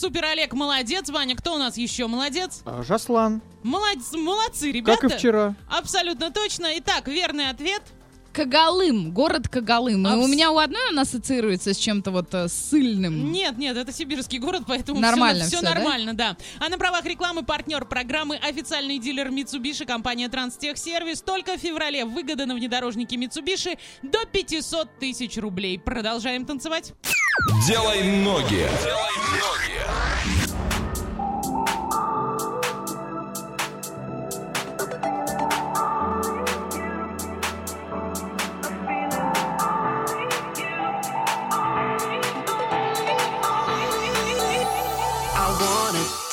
Супер Олег, молодец. Ваня, кто у нас еще молодец? А, Жаслан. Молодец, молодцы, ребята. Как и вчера. Абсолютно точно. Итак, верный ответ. Кагалым, город Кагалым. И у меня у одной он ассоциируется с чем-то вот э, сильным. Нет, нет, это сибирский город, поэтому Нормально все, всё, да? нормально, да? А на правах рекламы партнер программы официальный дилер Mitsubishi компания Транстехсервис. Только в феврале выгода на внедорожники Mitsubishi до 500 тысяч рублей. Продолжаем танцевать. Делай ноги. I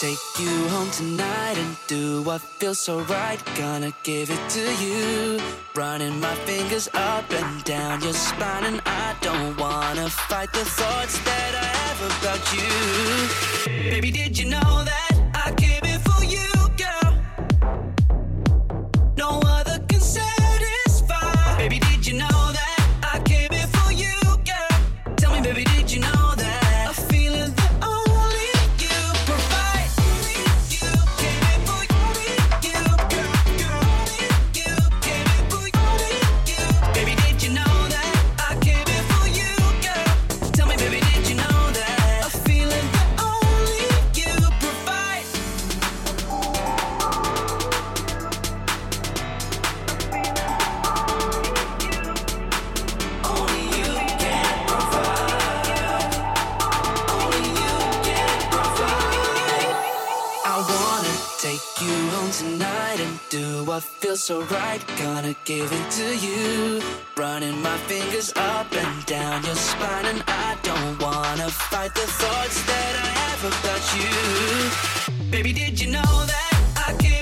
take you home tonight and do what feels so right. Gonna give it to you. Running my fingers up and down your spine, and I don't wanna fight the thoughts that I have about you. Baby, did you know that I came for you, girl? No other can satisfy. Baby, did you know that I came here for you, girl? Tell me, baby, did you know feels so right. Gonna give it to you. Running my fingers up and down your spine, and I don't wanna fight the thoughts that I have about you. Baby, did you know that I came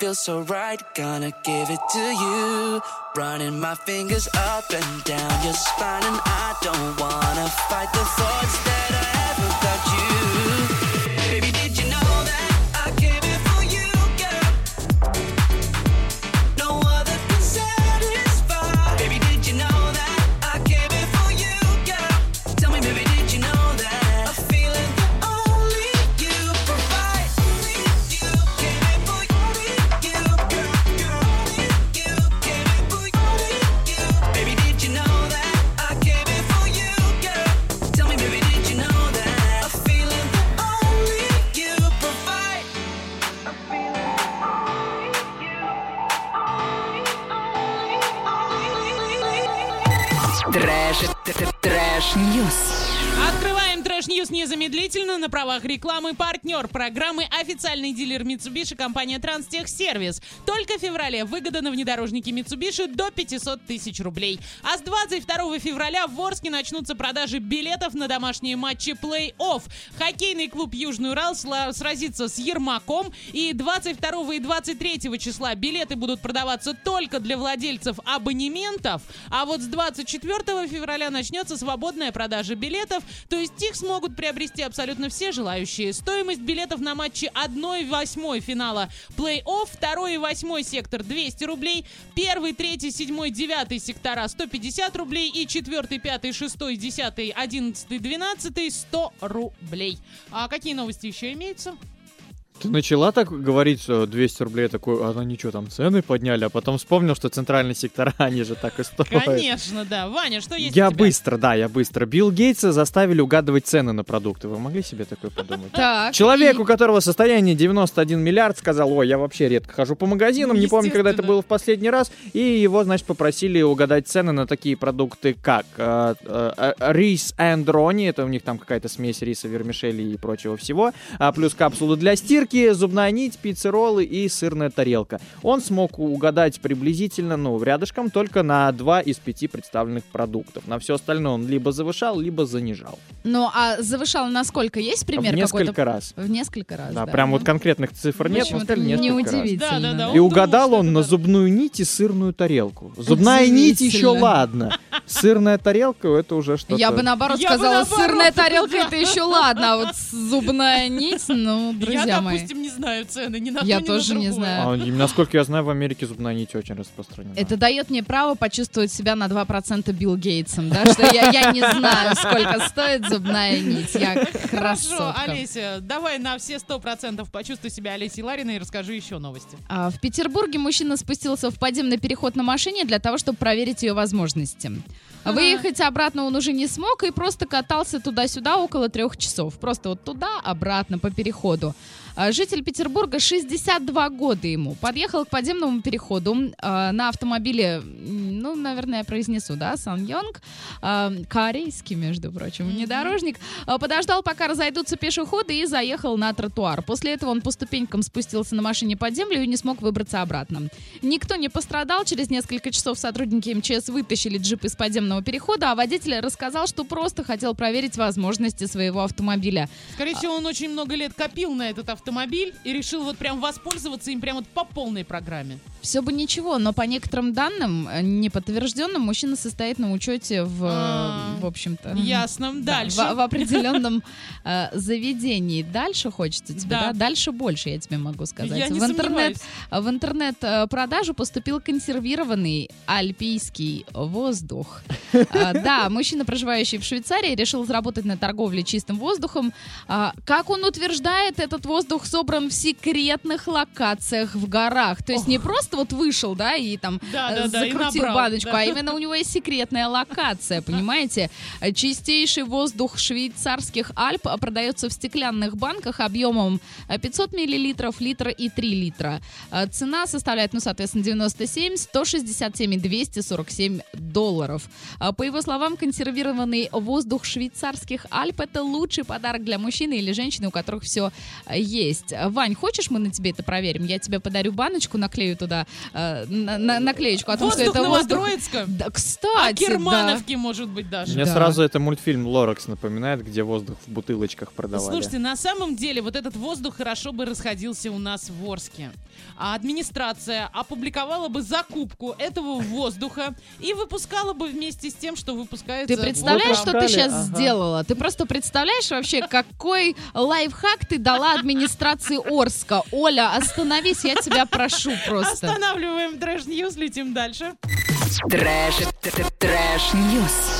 feels so right. Gonna give it to you. Running my fingers up and down your spine, and I don't wanna fight the thoughts that I have about you. News. Открываем трэш News незамедлительно на правах рекламы. Партнер программы официальный дилер Mitsubishi компания Транстехсервис. Только в феврале выгода на внедорожники Mitsubishi до 500 тысяч рублей. А с 22 февраля в Орске начнутся продажи билетов на домашние матчи плей-офф. Хоккейный клуб Южный Урал сразится с Ермаком. И 22 и 23 числа билеты будут продаваться только для владельцев абонементов. А вот с 24 февраля начнется свободная продажа билетов, то есть их смогут приобрести абсолютно все желающие. Стоимость билетов на матчи 1-8 финала плей-офф, 2 и 8 сектор 200 рублей, 1, 3, 7, 9 сектора 150 рублей и 4, 5, 6, 10, 11, 12 100 рублей. А какие новости еще имеются? Ты начала так говорить, что 200 рублей такой, а ну ничего, там цены подняли, а потом вспомнил, что центральные сектора, они же так и стоят. Конечно, да. Ваня, что есть Я быстро, да, я быстро. Билл Гейтса заставили угадывать цены на продукты. Вы могли себе такое подумать? Так. Человек, у которого состояние 91 миллиард, сказал, ой, я вообще редко хожу по магазинам, не помню, когда это было в последний раз, и его, значит, попросили угадать цены на такие продукты, как э, э, э, рис and рони, это у них там какая-то смесь риса, вермишели и прочего всего, а плюс капсулы для стирки, зубная нить, пиццероллы и сырная тарелка. Он смог угадать приблизительно, ну, рядышком, только на два из пяти представленных продуктов. На все остальное он либо завышал, либо занижал. Ну, а завышал насколько? Есть пример В несколько какой-то? раз. В несколько раз, Да, да. прям вот Ну, конкретных цифр нет, но неудивительно. Да, да, да, И угадал он на зубную нить и сырную тарелку. Зубная нить еще ладно. Сырная тарелка это уже что-то. Я бы наоборот Я бы сказала, наоборот, сырная тарелка это еще ладно, а вот зубная нить, ну, друзья мои. Допустим, не знаю цены ни на Я то, ни на тоже не другое. знаю. А, насколько я знаю, в Америке зубная нить очень распространена. Это дает мне право почувствовать себя на 2% Билл Гейтсом, да, что я, я не знаю, сколько стоит зубная нить, я Хорошо, красотка. Олеся, давай на все сто процентов почувствуй себя Олесей Лариной и расскажи еще новости. А, В Петербурге мужчина спустился в подземный переход на машине для того, чтобы проверить ее возможности. Выехать обратно он уже не смог и просто катался туда-сюда около трех часов. Просто вот туда, обратно по переходу. А, Житель Петербурга, 62 года ему, подъехал к подземному переходу а, на автомобиле, ну, наверное, я произнесу, да, Сан Йонг, а, корейский, между прочим, внедорожник, а, подождал, пока разойдутся пешеходы и заехал на тротуар. После этого он по ступенькам спустился на машине под землю и не смог выбраться обратно. Никто не пострадал, через несколько часов сотрудники МЧС вытащили джип из подземного перехода, а водитель рассказал, что просто хотел проверить возможности своего автомобиля. Скорее всего, он очень много лет копил на этот автомобиль и решил вот прям воспользоваться им прям вот по полной программе. Все бы ничего, но по некоторым данным, э, неподтвержденным, мужчина состоит на учете в, э, А, в общем-то... ясно. Да, Дальше. в, в определенном э, заведении. Дальше хочется тебе, Да. да? Дальше больше, я тебе могу сказать. Я не в интернет, в интернет-продажу поступил консервированный альпийский воздух. А, Да, мужчина, проживающий в Швейцарии, решил заработать на торговле чистым воздухом. А, Как он утверждает, этот воздух собран в секретных локациях в горах. То есть не просто вот вышел, да, и там Да, э, да, да, и закрутил набрал, баночку, да. а именно у него есть секретная локация, понимаете? Э, Чистейший воздух швейцарских Альп продается в стеклянных банках объемом э, 500 миллилитров, литр и 3 литра. Э, Цена составляет, ну, соответственно, 97, 167 и 247 долларов. По его словам, консервированный воздух швейцарских Альп это лучший подарок для мужчины или женщины, у которых все есть. Вань, хочешь, мы на тебе это проверим? Я тебе подарю баночку, наклею туда э, на- на- наклеечку о том, Воздух что это воздух. Новостроицка? Да, А кстати, Кермановки, может быть, даже. Мне Да. сразу это мультфильм Лоракс напоминает, где воздух в бутылочках продавали. Слушайте, на самом деле вот этот воздух хорошо бы расходился у нас в Орске. А администрация опубликовала бы закупку этого воздуха и выпускала бы вместе с тем, что выпускается... Ты представляешь, в что ты сейчас Ага. сделала? Ты просто представляешь вообще, какой лайфхак ты дала администрации Орска? Оля, остановись, я тебя прошу просто. Останавливаем трэш-news, летим дальше. Трэш, трэш-news.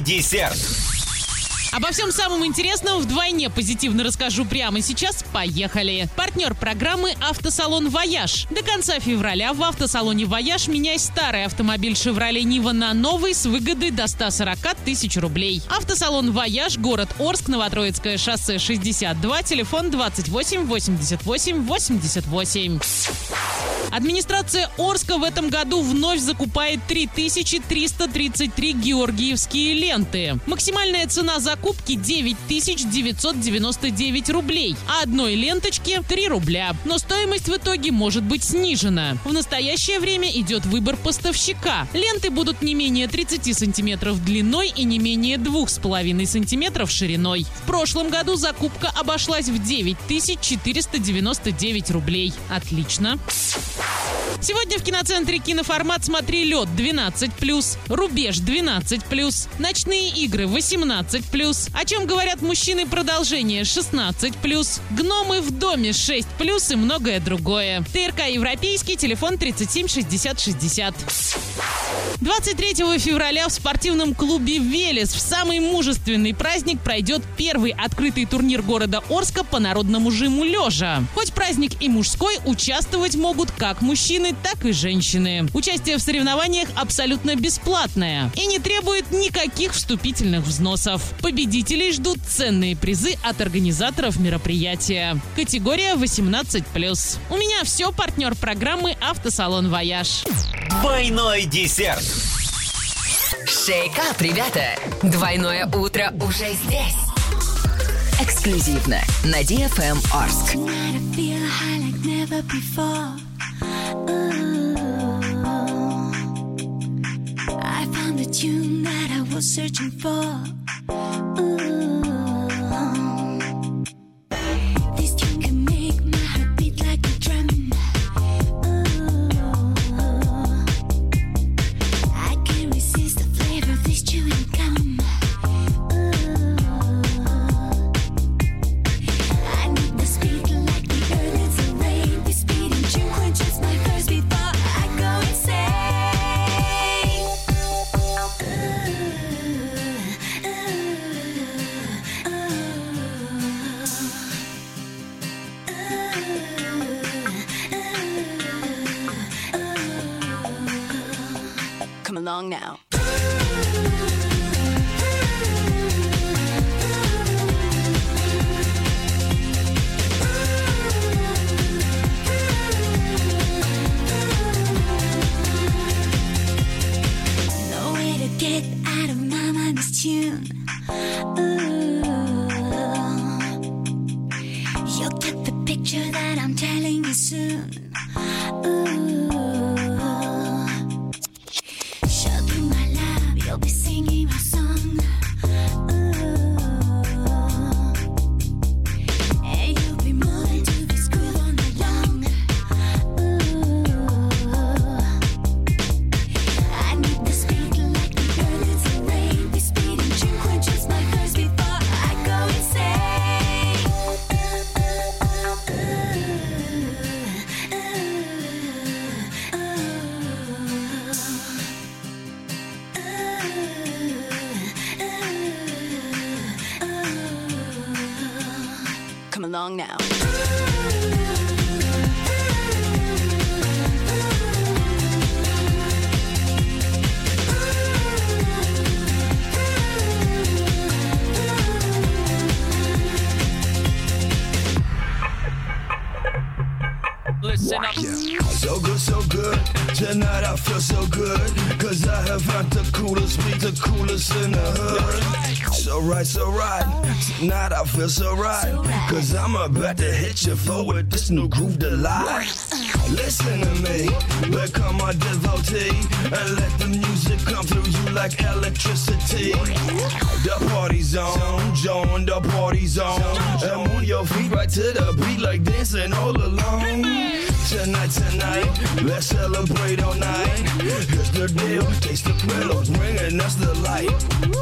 Десерт. Обо всем самом интересном вдвойне позитивно расскажу прямо сейчас. Поехали! Партнер программы «Автосалон Вояж». До конца февраля в автосалоне «Вояж» меняй старый автомобиль «Шевроле Нива» на новый с выгодой до 140 тысяч рублей. Автосалон «Вояж», город Орск, Новотроицкое шоссе 62, телефон 28 88 88. Администрация Орска в этом году вновь закупает 3333 георгиевские ленты. Максимальная цена закупки 9999 рублей, а одной ленточки 3 рубля. Но стоимость в итоге может быть снижена. В настоящее время идет выбор поставщика. Ленты будут не менее 30 сантиметров длиной и не менее 2,5 сантиметров шириной. В прошлом году закупка обошлась в 9499 рублей. Отлично. Podcast. Сегодня в киноцентре киноформат «Смотри лед» 12+, «Рубеж» 12+, «Ночные игры» 18+, «О чем говорят мужчины» продолжение 16+, «Гномы в доме» 6+, и многое другое. ТРК «Европейский», телефон 37 60 60. 23 февраля в спортивном клубе «Велес» в самый мужественный праздник пройдет первый открытый турнир города Орска по народному жиму лежа. Хоть праздник и мужской, участвовать могут как мужчины, так и женщины. Участие в соревнованиях абсолютно бесплатное и не требует никаких вступительных взносов. Победителей ждут ценные призы от организаторов мероприятия. Категория 18+. У меня все, партнер программы «Автосалон Вояж». Двойной десерт. Шейкап, ребята! Двойное утро уже здесь. Эксклюзивно на DFM Орск. Ooh. I found the tune that I was searching for. Ooh. long now. Feel so right. Cause I'm about to hit you with this new groove delight. Listen to me, become my devotee. And let the music come through you like electricity. The party's on, join the party's on. And move your feet right to the beat like dancing all along. Tonight, tonight, let's celebrate all night. Here's the deal, taste the thrill bringing us the light.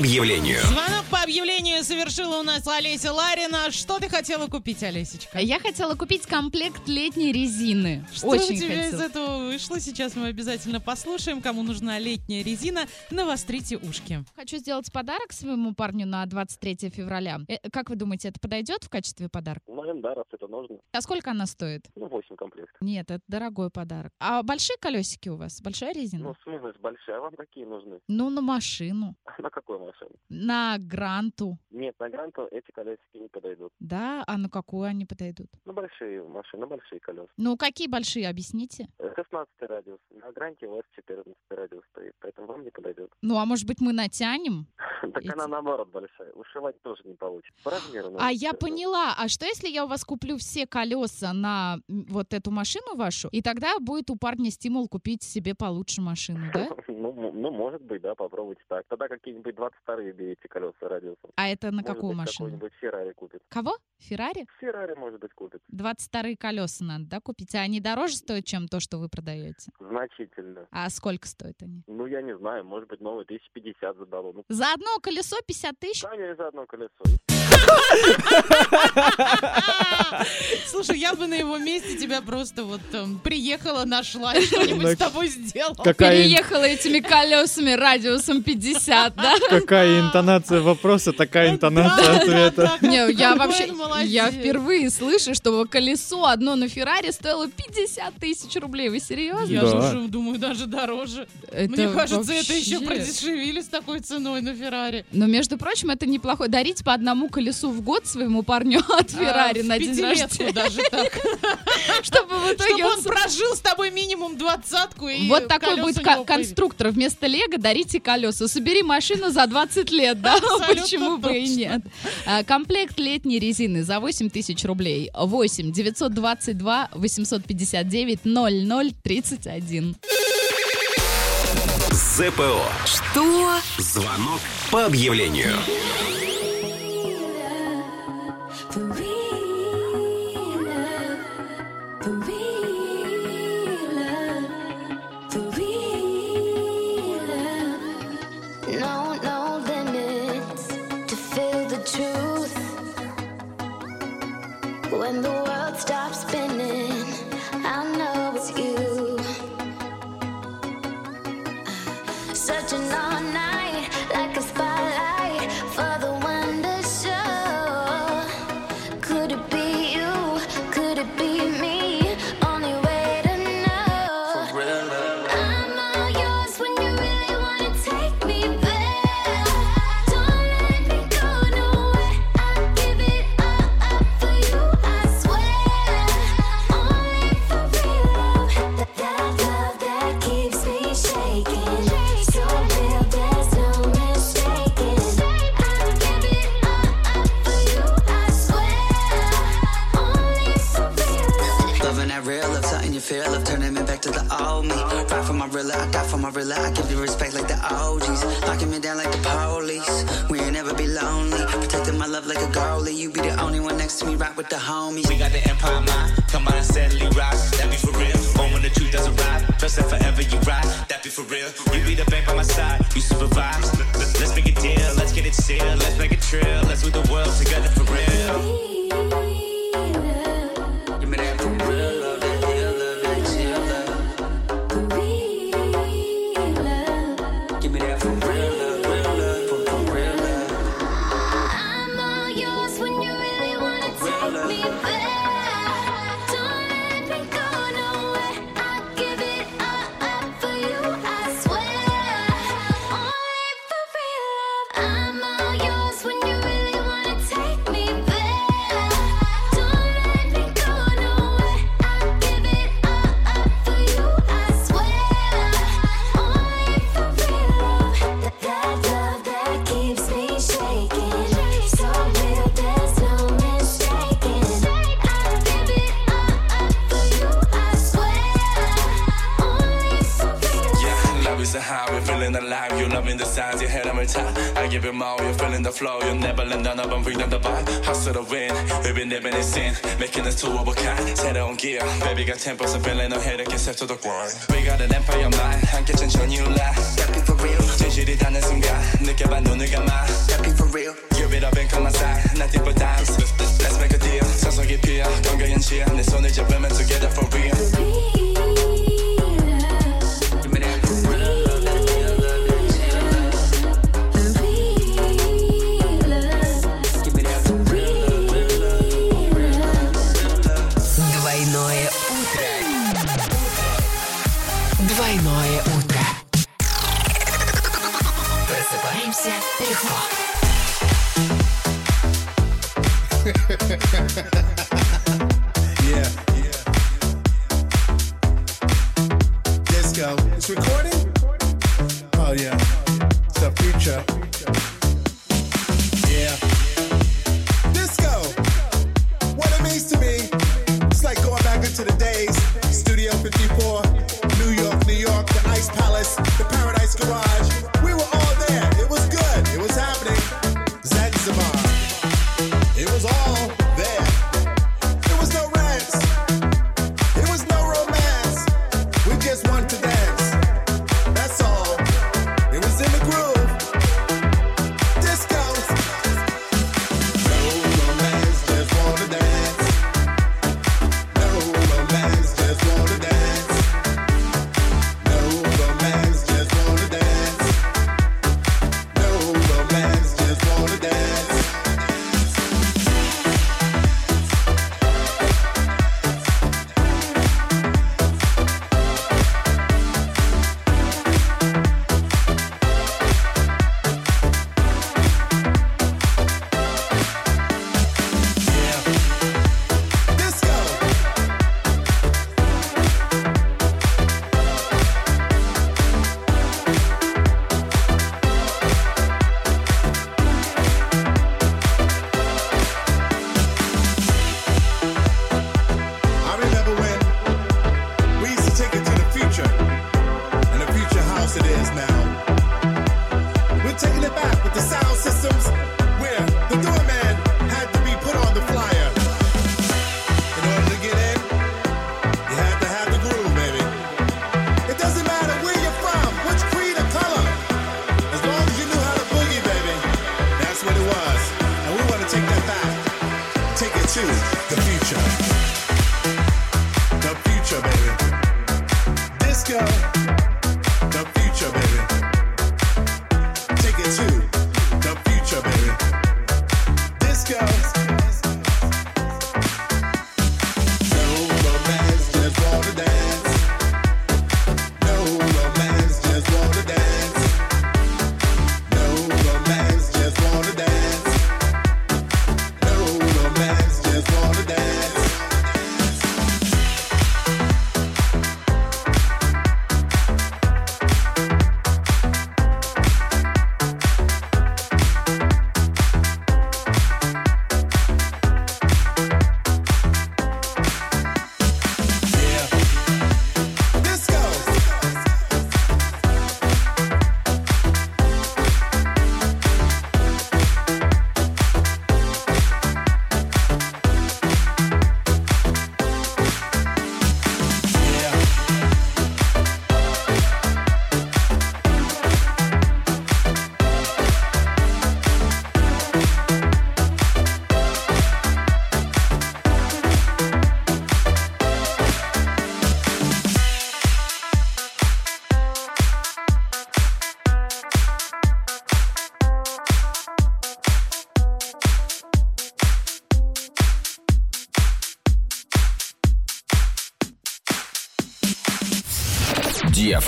Объявлению. Звонок по объявлению совершила у нас Олеся Ларина. Что ты хотела купить, Олесечка? Я хотела купить комплект летней резины. Что Очень у тебя из хотела. этого вышло? Сейчас мы обязательно послушаем. Кому нужна летняя резина, навострите ушки. Хочу сделать подарок своему парню на 23 февраля. Э, Как вы думаете, это подойдет в качестве подарка? Наверное, да, раз это нужно. А сколько она стоит? Ну, 8 комплектов. Нет, это дорогой подарок. А большие колесики у вас? Большая резина? Ну, в смысле, большая. А вам какие нужны? Ну, на машину. На гранту. Нет, на Гранту эти колесики не подойдут. Да? А на какую они подойдут? На большие машины, на большие колеса. Ну, какие большие, объясните? 16 радиус. На Гранте у вас 14 радиус стоит, поэтому вам не подойдет. Ну, а может быть, мы натянем? Так она наоборот большая. Ушивать тоже не получится. По размеру. А я поняла. А что, если я у вас куплю все колеса на вот эту машину вашу, и тогда будет у парня стимул купить себе получше машину, да? Ну, ну, может быть, да, попробуйте так. Тогда какие-нибудь 22 берите колеса радиусом. А это на Может какую быть, машину? какой-нибудь Феррари купит. Кого? Феррари? Феррари, может быть, купит. 22 колеса надо, да, купить? А они дороже стоят, чем то, что вы продаете? Значительно. А сколько стоят они? Ну, я не знаю, может быть, новый 1050 задало. Ну, За одно колесо 50 тысяч? да, не за одно колесо. Слушай, я бы на его месте тебя просто вот эм, приехала, нашла и что-нибудь с тобой сделала. какая- Переехала этими колесами радиусом 50, да? Какая интонация вопроса, такая интонация ответа. Не, я вообще, я впервые слышу, что колесо одно на Феррари стоило 50 тысяч рублей. Вы серьезно? Я уже думаю, даже дороже. Мне кажется, это еще продешевили с такой ценой на Феррари. Но, между прочим, это неплохо. Дарить по одному колесу в год своему парню от Феррари А, на день рождения. даже так. Чтобы в итоге он прожил с тобой минимум двадцатку и Вот такой будет конструктор. Вместо Лего дарите колеса. Собери машину за 20 лет, да? Почему бы и. Нет? А, Комплект летней резины за 8 тысяч рублей. 8 922 859 00 31. ЗПО. Что? Звонок по объявлению. To the old me. Ride for my real I die for my real. I give you respect like the OGs. Locking me down like the police. We ain't never be lonely. Protecting my love like a goalie. You be the only one next to me, right with the homies. We got the empire mind, come on and steadily rise. That be for real. when the truth doesn't ride. Trust that forever you ride. That be for real. You be the bank by my side. You supervise. Let's make a deal. Let's get it sealed. Let's make a trail. Let's move the world together for real. flow, You never let none of them bring the vibe. Hustle the win, we've been living in sin, making us two of a kind. 새로운 gear, baby가 템포서 빌린 I 해를 get set to the grind. We got an empire mind, 함께 천천히 올라. Stepping for real, 진실이 닿는 순간, 느껴봐 눈을 감아. Stepping for real, give it up and come outside, nothing but dimes. Let's make a deal, 서서히 피어, and it's only 손을 women together for real.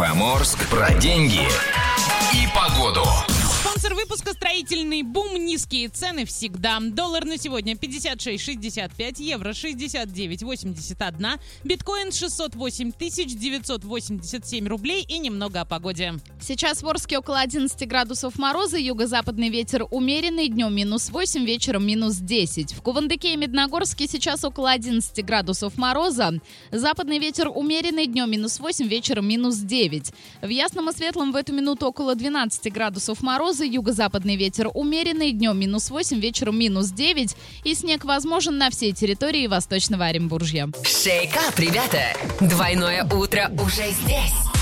Комсомольск про деньги и погоду. Спонсор выпуска «Строительный бум». Низкие цены всегда. Доллар на сегодня 56,65, евро 69,81, биткоин 608 987 рублей и немного о погоде. Сейчас в Орске около 11 градусов мороза, юго-западный ветер умеренный, днем минус 8, вечером минус 10. В Кувандыке и Медногорске сейчас около 11 градусов мороза, западный ветер умеренный, днем минус 8, вечером минус 9. В Ясном и Светлом в эту минуту около 12 градусов мороза, юго-западный ветер умеренный, днем минус 8, вечером минус 9. И снег возможен на всей территории Восточного Оренбуржья. Шейкап, ребята! Двойное утро уже здесь.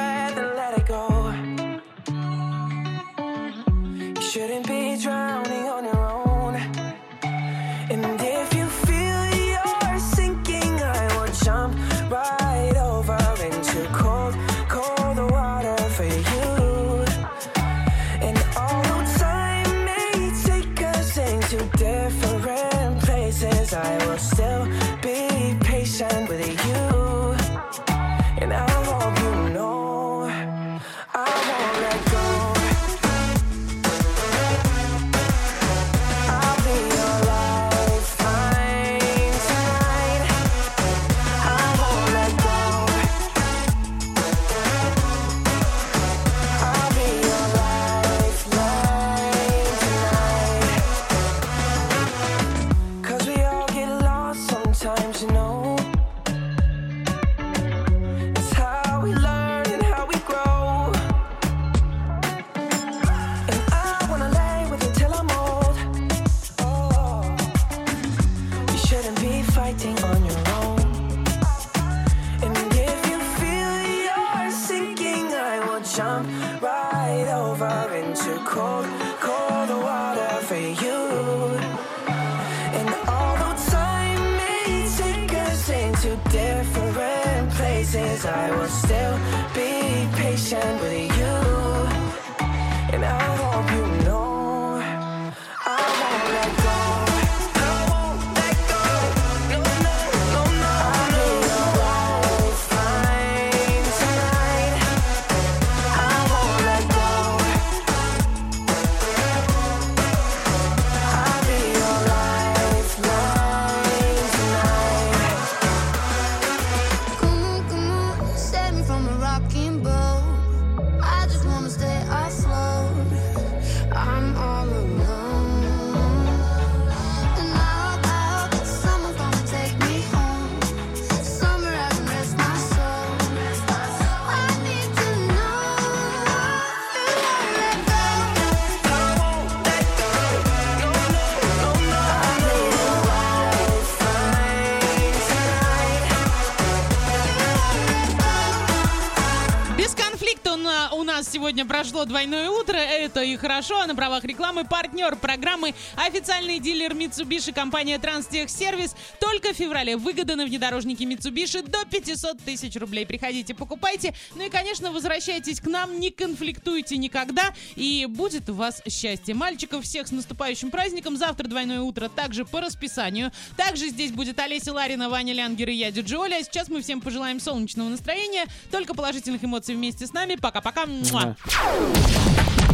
сегодня прошло двойное утро. Это и хорошо. А на правах рекламы партнер программы официальный дилер Mitsubishi компания Транстехсервис. Только в феврале выгода на внедорожники Mitsubishi до 500 тысяч рублей. Приходите, покупайте. Ну и, конечно, возвращайтесь к нам. Не конфликтуйте никогда. И будет у вас счастье. Мальчиков всех с наступающим праздником. Завтра двойное утро также по расписанию. Также здесь будет Олеся Ларина, Ваня Лянгер и я, Диджи Оля. А сейчас мы всем пожелаем солнечного настроения, только положительных эмоций вместе с нами. Пока-пока.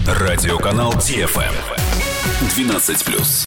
Радиоканал DFM 12+.